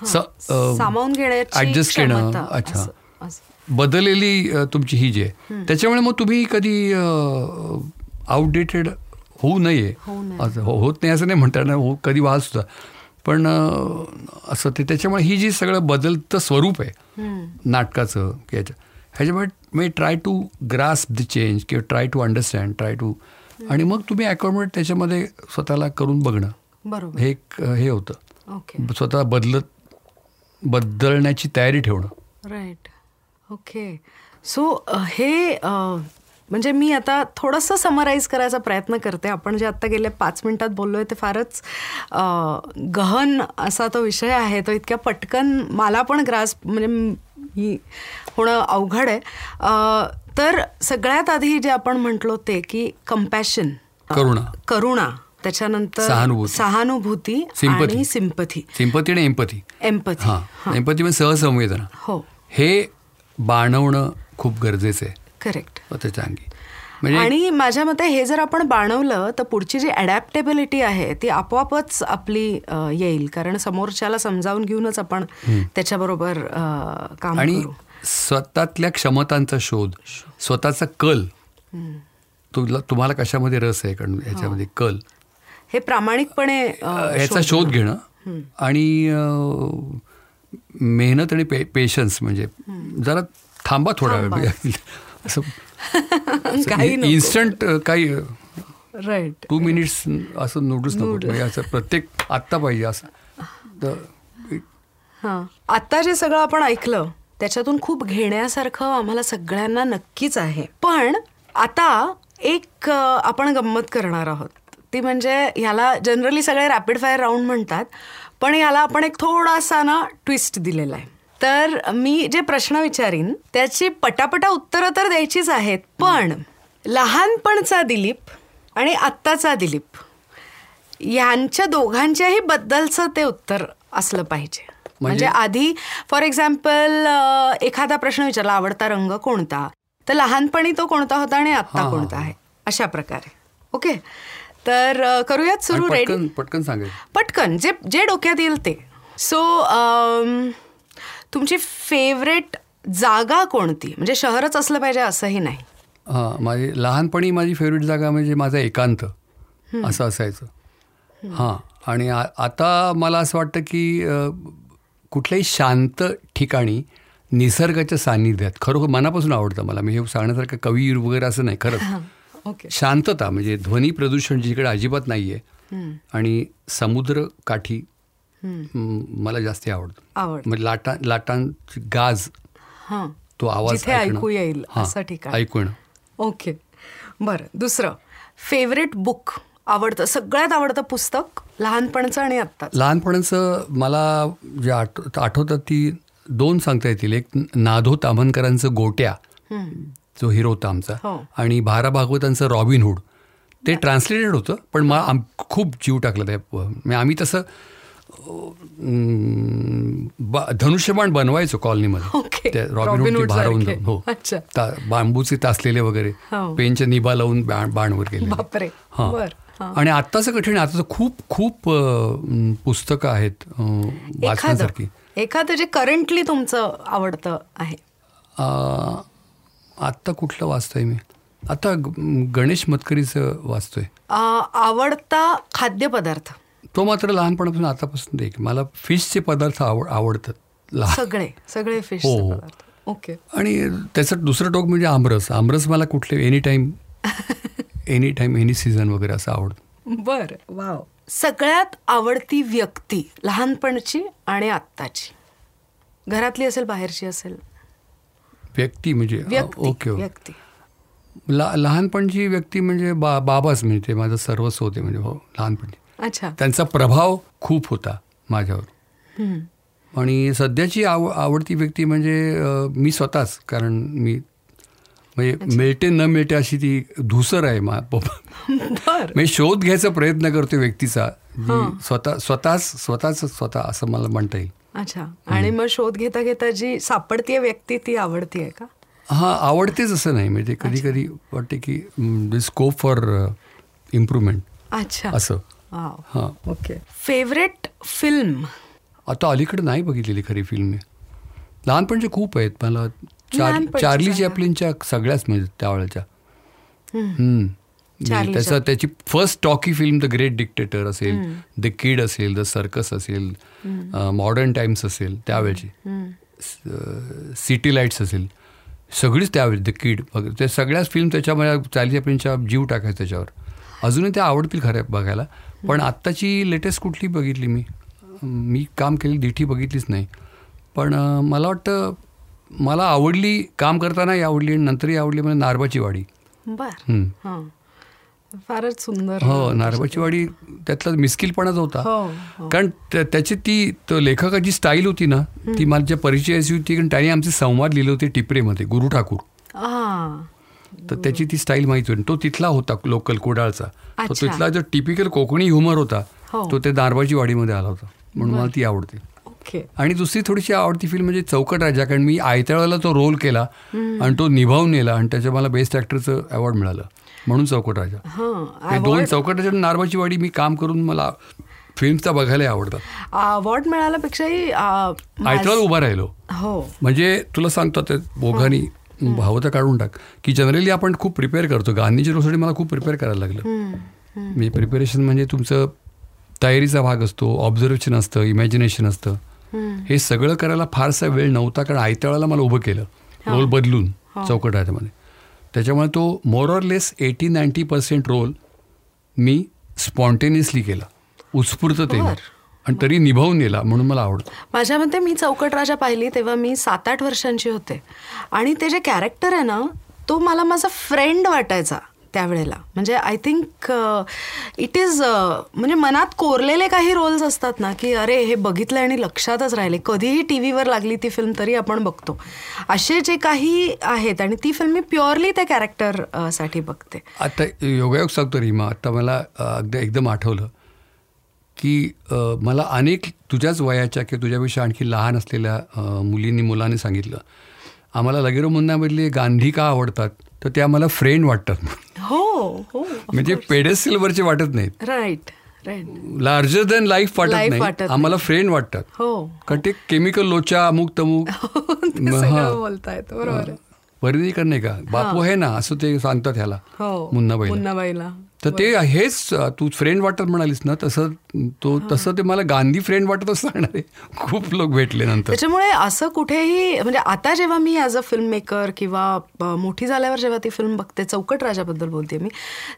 स- अ, सामावून घेण्याची केणं, क्षमता, अच्छा. बदललेली तुमची ही जी. आहे त्याच्यामुळे मग तुम्ही कधी आउटडेटेड होऊ नये. हो- होत नाही असं नाही म्हणता हो कधी वाद सुद्धा पण असं ते त्याच्यामुळे ही जी सगळं बदलतं स्वरूप आहे. नाटकाचं की याच्या ह्याच्यामुळे मी try to grasp the change किंवा try to understand try to आणि मग तुम्ही अकॉमोडेट त्याच्यामध्ये स्वतःला करून बघणं. बरोबर. हे हे होतं. स्वतः बदलत बदलण्याची तयारी ठेवणं. राईट. ओके. सो हे म्हणजे मी आता थोडंसं समराईज करायचा प्रयत्न करते. आपण जे आत्ता गेल्या पाच मिनिटात बोललोय ते फारच गहन असा तो विषय आहे. तो इतक्या पटकन मला पण ग्रास म्हणजे ही होणं अवघड आहे. तर सगळ्यात आधी जे आपण म्हटलो ते की कम्पॅशन करुणा. करुणा. त्याच्यानंतर सहानुभूती. आणि सिंपथी. सिंपती आणि एम्पथी. एम्पथी. एम्पथी म्हणजे सहसंवेदना. हो. हे बाणवणं खूप गरजेचं आहे. करेक्ट त्याच्या अंगी म्हणजे आणि माझ्या मते हे जर आपण बाणवलं तर पुढची जी अडॅप्टेबिलिटी आहे ती आपोआपच आपली येईल. कारण समोरच्याला समजावून घेऊनच आपण त्याच्याबरोबर काम आणि स्वतःतल्या क्षमतांचा शोध स्वतःचा कल. तुला तुम्हाला कशामध्ये रस आहे कारण ह्याच्यामध्ये कल? हे प्रामाणिकपणे अ, ह्याचा शोध घेणं. आणि मेहनत आणि पे पेशन्स म्हणजे जरा थांबा थोडा वेळ. असं. काही. इन्स्टंट काही राईट टू मिनिट्स असं नोटीस नको. म्हणजे असं प्रत्येक आत्ता पाहिजे असं. हां. आत्ता जे सगळं आपण ऐकलं त्याच्यातून खूप घेण्यासारखं आम्हाला सगळ्यांना नक्कीच आहे. पण आता एक आपण गंमत करणार आहोत. ती म्हणजे ह्याला जनरली सगळे रॅपिड फायर राऊंड म्हणतात पण ह्याला आपण एक थोडासा ना ट्विस्ट दिलेला आहे. तर मी जे प्रश्न विचारीन त्याची पटापटा उत्तरं तर द्यायचीच आहेत पण लहानपणचा दिलीप आणि आत्ताचा दिलीप यांच्या दोघांच्याही बद्दलचं ते उत्तर असलं पाहिजे. म्हणजे? आधी फॉर एक्झाम्पल एखादा प्रश्न विचारला आवडता रंग कोणता? तर लहानपणी तो कोणता होता आणि आत्ता कोणता आहे? अशा प्रकारे. ओके? तर करूयात सुरू रेडी पटकन सांगायचं. पटकन जे जे डोक्यात येईल ते. सो तुमची फेवरेट जागा कोणती? म्हणजे शहरच असलं पाहिजे असंही नाही. हां माझी लहानपणी माझी फेवरेट जागा म्हणजे माझा एकांत. असं असायचं. हां आणि आता मला असं वाटतं की कुठल्याही शांत ठिकाणी निसर्गाच्या सान्निध्यात खरोखर मनापासून आवडतं मला. मी हे सांगण्यासारखं कवी वगैरे असं नाही खरंच. ओके शांतता म्हणजे ध्वनी प्रदूषण जिकडे अजिबात नाही आहे आणि समुद्र काठी मला जास्ती आवडतं. आवड म्हणजे लाटा लाटांची गाज हां. तो आवाज. ऐकू येईल असं ठिकाण. ऐकणं ओके. बरं दुसरं. फेवरेट बुक आवडतं सगळ्यात आवडतं पुस्तक लहानपणचं आणि आत्ताच. लहानपणाचं मला जे आठ आठवतात ती दोन सांगता येतील. एक नाधो ताम्हनकरांचं गोट्या जो हिरो होता आमचा हो. आणि भारा भागवतांचं रॉबिनहूड ते ट्रान्सलेटेड होतं पण मला खूप जीव टाकला त्या म्हणजे आम्ही तसं धनुष्यबाण बनवायचो कॉलनीमध्ये. त्या रॉबिन रॉबिनहूडची हुड भारावून सारखे. हो. अच्छा. ता- बांबूचे तासलेले वगैरे. हो. पेनच्या निभा लावून बाण बाणवर गेले बापरे. हां. आणि आत्ताचं कठीण आताचं खूप खूप पुस्तकं आहेत वाचण्यासारखी एखादं. जे करंटली तुमचं आवडतं आहे. आत्ता कुठलं वाचतोय मी? आता गणेश मतकरीचं वाचतोय. आवडता खाद्यपदार्थ. तो मात्र लहानपणापासून आतापासून देख मला फिशचे पदार्थ आवड आवडतात. सगळे सगळे फिश हो, हो. ओके. आणि त्याचं दुसरं टोक म्हणजे आमरस. आमरस मला कुठले any time any time any season वगैरे असं आवडतं. बर वाव. सगळ्यात आवडती व्यक्ती लहानपणची आणि आत्ताची. घरातली असेल बाहेरची असेल? व्यक्ती म्हणजे ओके व्यक्ती. लहानपणची व्यक्ती म्हणजे बा बाबाच म्हणजे ते माझं सर्वस्व होते म्हणजे भाऊ लहानपणी. अच्छा. त्यांचा प्रभाव खूप होता माझ्यावर. आणि सध्याची आव आवडती व्यक्ती म्हणजे मी स्वतःच कारण मी म्हणजे मिळते न मिळते अशी ती धुसर आहे मा मी शोध घ्यायचा प्रयत्न करतो व्यक्तीचा. स्वतः स्वतःच स्वतःच स्वतः असं मला म्हणता येईल. अच्छा. आणि मग शोध घेता घेता जी सापडतीये व्यक्ती ती आवडतीये का? हां आवडतेच असं नाही. म्हणजे कधी कधी वाटते की स्कोप फॉर इम्प्रूव्हमेंट अच्छा. असं. हां. ओके फेवरेट फिल्म आता अलीकडे नाही बघितलेली खरी फिल्म मी. लहानपणचे खूप आहेत. मला चार चार्ली. चॅपलिनच्या सगळ्याच म्हणजे त्यावेळेच्या. त्याचा त्याची first talkie film The Great Dictator असेल द किड असेल द सर्कस असेल मॉडर्न टाइम्स असेल त्यावेळची. सिटी लाईट्स असेल. सगळीच त्यावेळी द किड वगैरे त्या सगळ्याच फिल्म त्याच्यामध्ये चार्ली चॅपलिनच्या जीव टाकायचा त्याच्यावर. अजूनही त्या आवडतील खऱ्या बघायला. पण आत्ताची लेटेस्ट कुठली बघितली मी? मी काम केलेली दिठी बघितलीच नाही. पण मला वाटतं मला आवडली काम करतानाही आवडली आणि नंतरही आवडली म्हणजे नारबाची वाडी. बर. हा. फारच सुंदर. हो नारबाची वाडी त्यातला मिस्किलपणाच होता. हो हो. कारण त्या- त्याची ती तो लेखकाची स्टाईल होती ना ती माझ्या परिचयाची होती कारण त्याने आमचे संवाद लिहिले होते टिपरेमध्ये गुरु ठाकूर. तर त्याची ती स्टाईल माहिती होती तो तिथला होता लोकल कोडाळचा. तो. तिथला जो टिपिकल कोकणी ह्युमर होता हो. तो त्या नारबाची वाडीमध्ये आला होता. म्हणून मला ती आवडते. आणि दुसरी थोडीशी आवडती फिल्म म्हणजे चौकट राजा कारण मी आयत्याळाला तो रोल केला आणि तो निभावून नेला आणि त्याच्या मला बेस्ट ॲक्टरचं अवॉर्ड मिळालं. म्हणून चौकट राजा. दोन चौकट राजा नारबाची वाडी मी काम करून मला फिल्मचा बघायला आवडतात. अवॉर्ड मिळाल्यापेक्षाही आ, माझ- आयत्याळाला उभा राहिलो. हो. म्हणजे तुला सांगतो ते बोघानी भाव तर काढून टाक. की जनरली आपण खूप प्रिपेअर करतो. गांधीजी रोसाठी मला खूप प्रिपेअर करायला लागलं. म्हणजे प्रिपेरेशन म्हणजे तुमचं तयारीचा भाग असतो ऑब्झर्वेशन असतं इमॅजिनेशन असतं. हे सगळं करायला फारसा वेळ नव्हता कारण आयत्याळाला मला उभं केलं. रोल बदलून चौकट राजामध्ये त्याच्यामुळे तो more or less eighty ninety percent role me spontaneously केला. उत्स्फूर्ततेने. बरं. आणि तरी निभावून नेला म्हणून मला आवडतं. माझ्या मते मी चौकट राजा पाहिली तेव्हा मी सात आठ वर्षांची होते. आणि ते जे कॅरेक्टर आहे ना तो मला माझा फ्रेंड वाटायचा त्यावेळेला. म्हणजे आय थिंक इट इज म्हणजे मनात कोरलेले काही रोल्स असतात ना की अरे हे बघितलं आणि लक्षातच राहिले. कधीही टी व्हीवर लागली ती फिल्म तरी आपण बघतो. असे जे काही आहेत आणि ती फिल्म मी प्युअरली त्या कॅरेक्टरसाठी बघते. आता योगायोग सांगतो रीमा आता मला अगदी एकदम आठवलं. की मला अनेक तुझ्याच वयाच्या किंवा तुझ्यापेक्षा आणखी लहान असलेल्या मुलींनी मुलांनी सांगितलं. आम्हाला लगेरो मुन्नामधले गांधी का आवडतात? तर ते आम्हाला फ्रेंड वाटतात. हो हो म्हणजे पेडेसिलवरचे वाटत नाहीत. राईट लार्जर दॅन लाईफ वाटत नाही. आम्हाला फ्रेंड वाटतात. हो. कारण ते केमिकल लोचा अमुक तमुक हा. बोलतायत बरोबर. आहे. वर्णीकर नाही का? बापू आहे ना असं ते सांगतात ह्याला हो मुन्नाबाईला. मुन्नाबाईला. तर ते हेच तू फ्रेंड वाटत म्हणालीस ना तसं तो तसं ते मला गांधी फ्रेंड वाटत असणार आहे खूप लोक भेटले नंतर. त्याच्यामुळे असं कुठेही म्हणजे आता जेव्हा मी ॲज अ फिल्म मेकर किंवा मोठी झाल्यावर जेव्हा ती फिल्म बघते चौकट राजाबद्दल बोलते मी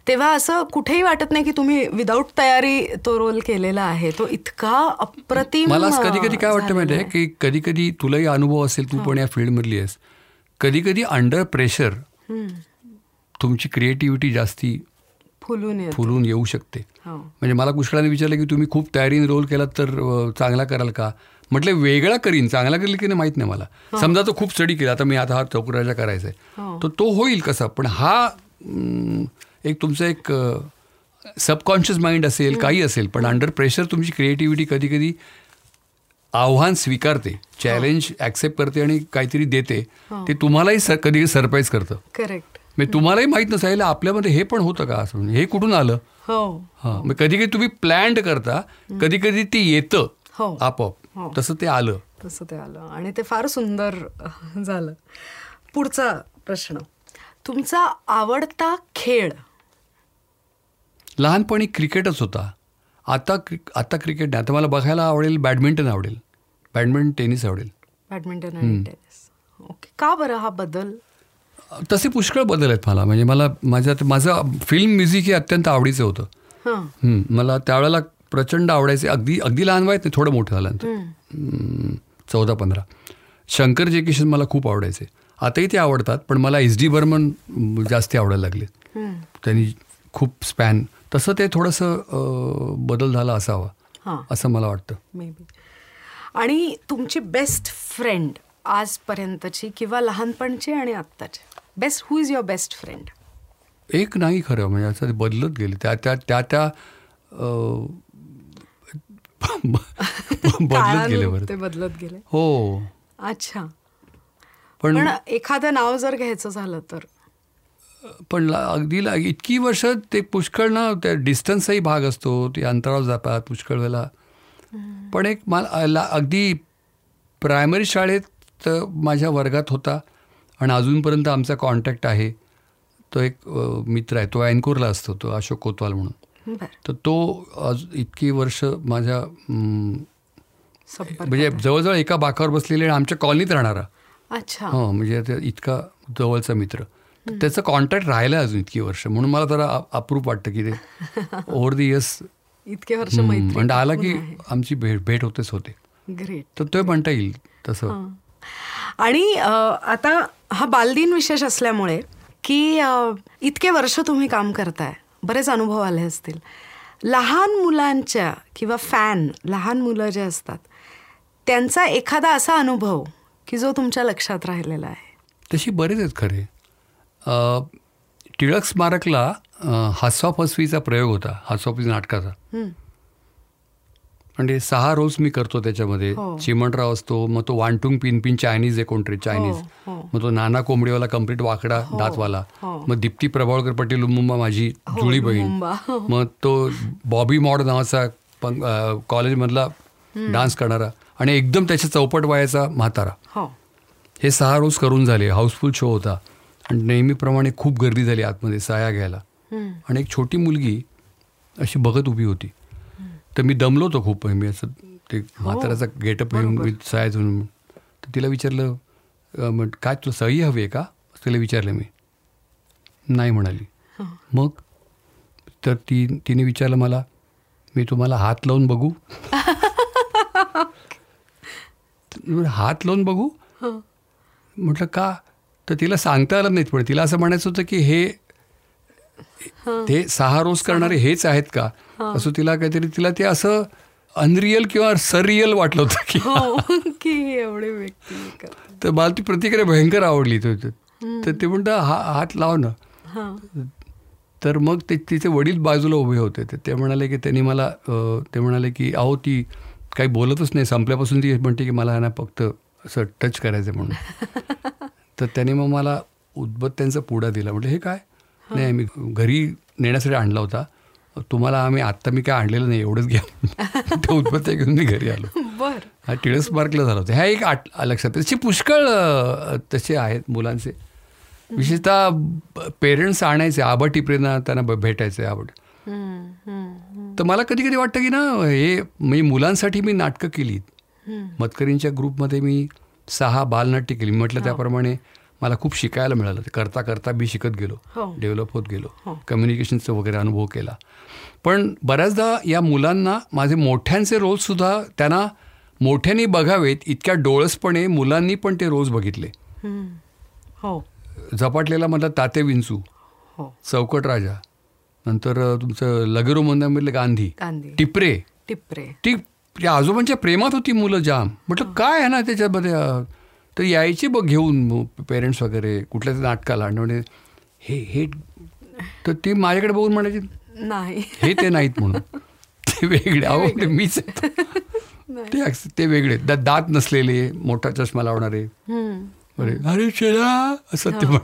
तेव्हा असं कुठेही वाटत नाही की तुम्ही विदाऊट तयारी तो रोल केलेला आहे. तो इतका अप्रतिम मला कधी कधी काय वाटतं माहिती आहे. की कधी कधी तुलाही अनुभव असेल तू पण या फील्डमधली आहेस. कधी कधी अंडर प्रेशर. तुमची क्रिएटिव्हिटी जास्ती फुलून फुलून येऊ शकते. हो. म्हणजे मला पुष्कळाने विचारलं की तुम्ही खूप तयारीने रोल केलात तर चांगला कराल का? म्हटलं वेगळा करीन. चांगला करेल की नाही माहीत नाही मला. समजा तो खूप स्टडी केला. आता मी आता हा चौकराजा करायचा आहे हो. तर तो होईल कसा? पण हा एक तुमचं एक सबकॉन्शियस माइंड असेल काही असेल पण अंडर प्रेशर तुमची क्रिएटिव्हिटी कधी कधी आव्हान स्वीकारते चॅलेंज ॲक्सेप्ट करते आणि काहीतरी देते. ते तुम्हालाही सर कधी सरप्राईज करतं. करेक्ट. म्हणजे तुम्हालाही माहीत नसायला आपल्यामध्ये हे पण होतं का असं? म्हणजे हे कुठून आलं? हो. हां मग कधी कधी तुम्ही प्लॅन्ड करता कधी कधी ते येतं हो. हो. आपोआप तसं ते आलं. तसं ते आलं. आणि ते फार सुंदर झालं. पुढचा प्रश्न. तुमचा आवडता खेळ? लहानपणी क्रिकेटच होता. आता आता क्रिकेट नाही. आता मला बघायला आवडेल बॅडमिंटन आवडेल. बॅडमिंटन टेनिस आवडेल. बॅडमिंटन आणि टेनिस ओके का बरं हा बदल? तसे पुष्कळ बदल आहेत मला. म्हणजे मला माझ्या माझं फिल्म म्युझिक हे अत्यंत आवडीचं होतं. मला त्यावेळेला प्रचंड आवडायचे. अगदी अगदी लहान वयात नाही थोडं मोठं झाल्यानंतर. चौदा पंधरा. शंकर जे किशन मला खूप आवडायचे. आताही ते आवडतात पण मला एस डी बर्मन जास्त आवडायला लागले. त्यांनी खूप स्पॅन तसं ते थोडंसं बदल झाला असावा असं मला वाटतं. मे बी आणि तुमची बेस्ट फ्रेंड आजपर्यंतची किंवा लहानपणची आणि आत्ताची? Best who is your best friend एक नाही खरं म्हणजे असं बदलत गेले. त्या त्या त्या त्या बदलत गेले ते बदलत गेले. हो. अच्छा. पण एखादं नाव जर घ्यायचं झालं तर? पण अगदी ला- इतकी वर्ष ते पुष्कळ ना त्या डिस्टन्सचाही भाग असतो. ते अंतरावर जातात पुष्कळ वेळेला पण एक मला अगदी प्रायमरी शाळेत माझ्या वर्गात होता. आणि अजूनपर्यंत आमचा कॉन्टॅक्ट आहे. तो एक मित्र आहे. तो अँकोरला असतो तो अशोक कोतवाल म्हणून. तर तो आज इतकी वर्ष माझ्या म्हणजे जवळजवळ एका बाकावर बसलेले आणि आमच्या कॉलनीत राहणारा. अच्छा. हो म्हणजे ते इतका जवळचा मित्र. तर त्याचं कॉन्टॅक्ट राहिलं अजून इतकी वर्ष. म्हणून मला जरा अप्रूप वाटतं की ते ओव्हर द इयर्स इतके वर्ष म्हणजे आला की आमची भेट भेट होतेच होते. ग्रेट. तर ते म्हणता येईल तसं. आणि आता हा बालदिन विशेष असल्यामुळे की इतके वर्ष तुम्ही काम करताय बरेच अनुभव आले असतील. लहान मुलांच्या किंवा फॅन लहान मुलं जे असतात त्यांचा एखादा असा अनुभव की जो तुमच्या लक्षात राहिलेला आहे? तशी बरेच आहेत खरे. टिळक स्मारकला अ, हास्वा फसवीचा प्रयोग होता हास्वा फसवी नाटकाचा. म्हणजे सहा रोज मी करतो त्याच्यामध्ये हो. चिमणराव असतो मग तो वांटुंग पिन पिन चायनीज आहे कोणतरी चायनीज हो. मग तो नाना कोंबडीवाला कंप्लीट वाकडा दातवाला हो. मग दीप्ती प्रभावळकर पटेल उमुंबा माझी जुळी बहीण. हो. मग तो बॉबी मॉड नावाचा कॉलेजमधला डान्स करणारा आणि एकदम त्याच्या चौपट वयाचा म्हातारा हो हे सहा रोज करून झाले हाऊसफुल शो होता आणि नेहमीप्रमाणे खूप गर्दी झाली आतमध्ये साया घ्यायला हं. आणि एक छोटी मुलगी अशी बघत उभी होती तर मी दमलो होतो खूप. मी असं ते म्हाताऱ्याचा गेटअप घेऊन मी साया धरून तर तिला विचारलं म्हण काय तुला सही हवी आहे का? तिला विचारलं मी. नाही म्हणाली. मग? तर ती तिने विचारलं मला मी तुम्हाला हात लावून बघू? हात लावून बघू? म्हटलं का? तर तिला सांगता आलं नाहीत पण तिला असं म्हणायचं होतं की हे ते सहा रोज करणारे हेच आहेत का? असं तिला काहीतरी तिला ते असं अनरियल किंवा सरियल वाटलं होतं की हो की एवढे व्यक्ती. तर मला ती प्रतिक्रिया भयंकर आवडली तो तर ते म्हणतं हा हात लाव ना. तर मग ते तिचे वडील बाजूला उभे होते. तर ते म्हणाले की त्यांनी मला ते म्हणाले की अहो ती काही बोलतच नाही. संपल्यापासून ती म्हणते की मला ना फक्त असं टच करायचं म्हणून. तर त्याने मग मला उदबत्त्यांचा पुडा दिला. म्हटलं हे काय? नाही मी घरी नेण्यासाठी आणला होता. तुम्हाला आम्ही आत्ता मी काय आणलेलं नाही एवढंच घ्या. ते उदबत्त्या घेऊन मी घरी आलो. बर. हा टिळस मार्कला झाला होता. ह्या एक आठ लक्षात तशी पुष्कळ तसे आहेत मुलांचे. विशेषतः पेरेंट्स आणायचे आबा टिपरेंना त्यांना भेटायचे आवड. हं, हं, तर मला कधी कधी वाटतं की ना हे म्हणजे मुलांसाठी मी नाटकं केली हं. मतकरींच्या ग्रुपमध्ये मी सहा बालनाट्य केली. म्हटलं त्याप्रमाणे मला खूप शिकायला मिळालं. करता करता मी शिकत गेलो. हो. डेव्हलप होत गेलो. हो. कम्युनिकेशनचा वगैरे अनुभव केला. पण बऱ्याचदा या मुलांना माझे मोठ्यांचे रोलसुद्धा त्यांना मोठ्यांनी बघावेत इतक्या डोळसपणे मुलांनी पण ते रोज बघितले. हं. झपाटलेला मधला ताते विंचू हो. चौकट राजा नंतर तुमचं लगेरो मंदामधले गांधी गांधी. टिपरे. टिपरे. त्या आजोबांच्या प्रेमात होती मुलं जाम. म्हटलं काय आहे ना त्याच्यामध्ये तर यायचे बघ घेऊन पेरेंट्स वगैरे कुठल्या तरी नाटकाला. आणि हे हे तर ती माझ्याकडे बघून म्हणायची नाही. हे ते नाहीत म्हणून. ते वेगळे. अहो मीच. ते ते वेगळे. दा- दात नसलेले मोठा चष्मा लावणारे. बरे अरे चला असं ते म्हण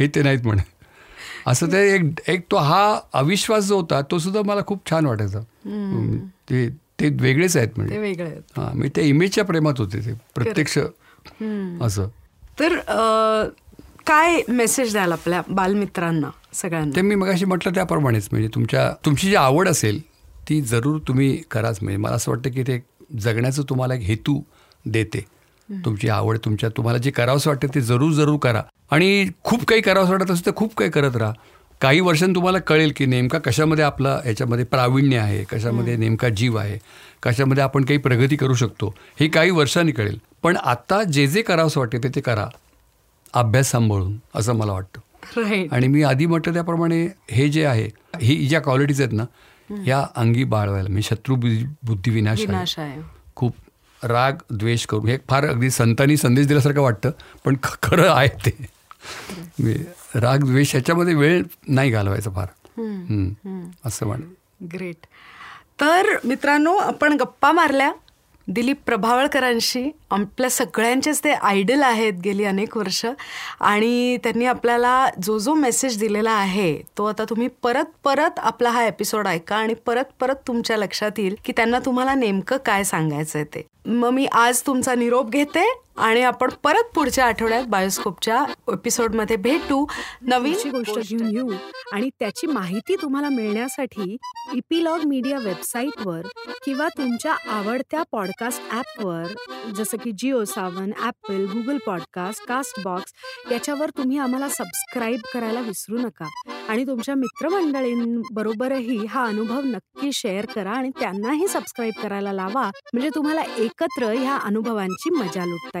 हे ते नाहीत म्हणे. असं ते एक एक तो हा अविश्वास जो होता तो सुद्धा मला खूप छान वाटायचा. ते ते वेगळेच आहेत म्हणजे हां मी त्या इमेजच्या प्रेमात होते ते. प्रत्यक्ष. असं. तर काय मेसेज द्याल आपल्या बालमित्रांना? सगळ्यांना. ते मी मगाशी म्हटलं त्याप्रमाणेच म्हणजे तुमच्या तुमची जी आवड असेल ती जरूर तुम्ही कराच. म्हणजे मला असं वाटतं की ते जगण्याचं तुम्हाला एक हेतू देते. तुमची आवड तुमच्या तुम्हाला जे करावंसं वाटतं ते जरूर जरूर करा. आणि खूप काही करावंसं वाटत असेल तर खूप काही करत राहा. काही वर्षांनी तुम्हाला कळेल की नेमका कशामध्ये आपला याच्यामध्ये प्रावीण्य आहे कशामध्ये नेमका जीव आहे कशामध्ये आपण काही प्रगती करू शकतो हे काही वर्षांनी कळेल. पण आता जे जे करावंसं वाटते ते ते करा. अभ्यास सांभाळून असं मला वाटतं. राईट आणि मी आधी म्हटलं त्याप्रमाणे हे जे आहे ही ज्या क्वालिटीज आहेत ना या अंगी बाळवायला म्हणजे शत्रू बुद्धी विनाश आहे. खूप राग द्वेष करून हे फार अगदी संतांनी संदेश दिल्यासारखं वाटतं पण खरं आहे ते. राग द्वेष ह्याच्यामध्ये वेळ नाही घालवायचा फार. हम्म. असं म्हण ग्रेट तर मित्रांनो आपण गप्पा मारल्या. दिलीप प्रभावळकरांशी. आपल्या सगळ्यांचेच ते आयडल आहेत गेली अनेक वर्ष. आणि त्यांनी आपल्याला जो जो मेसेज दिलेला आहे तो आता तुम्ही परत परत आपला हा एपिसोड ऐका आणि परत परत तुमच्या लक्षात येईल की त्यांना तुम्हाला नेमकं काय सांगायचं आहे ते. मग मी आज तुमचा निरोप घेते. आणि आपण परत पुढच्या आठवड्यात बायोस्कोपच्या एपिसोडमध्ये भेटू नवीन गोष्ट घेऊन येऊ. आणि त्याची माहिती तुम्हाला मिळण्यासाठी इपिलॉग मीडिया वेबसाईटवर किंवा तुमच्या आवडत्या पॉडकास्ट ॲपवर जसं की Jio Saavn Apple Google podcast Castbox याच्यावर तुम्ही आम्हाला सबस्क्राईब करायला विसरू नका. आणि तुमच्या मित्रमंडळींबरोबरही हा अनुभव नक्की शेअर करा आणि त्यांनाही सबस्क्राईब करायला लावा. म्हणजे तुम्हाला एकत्र ह्या अनुभवांची मजा लुटता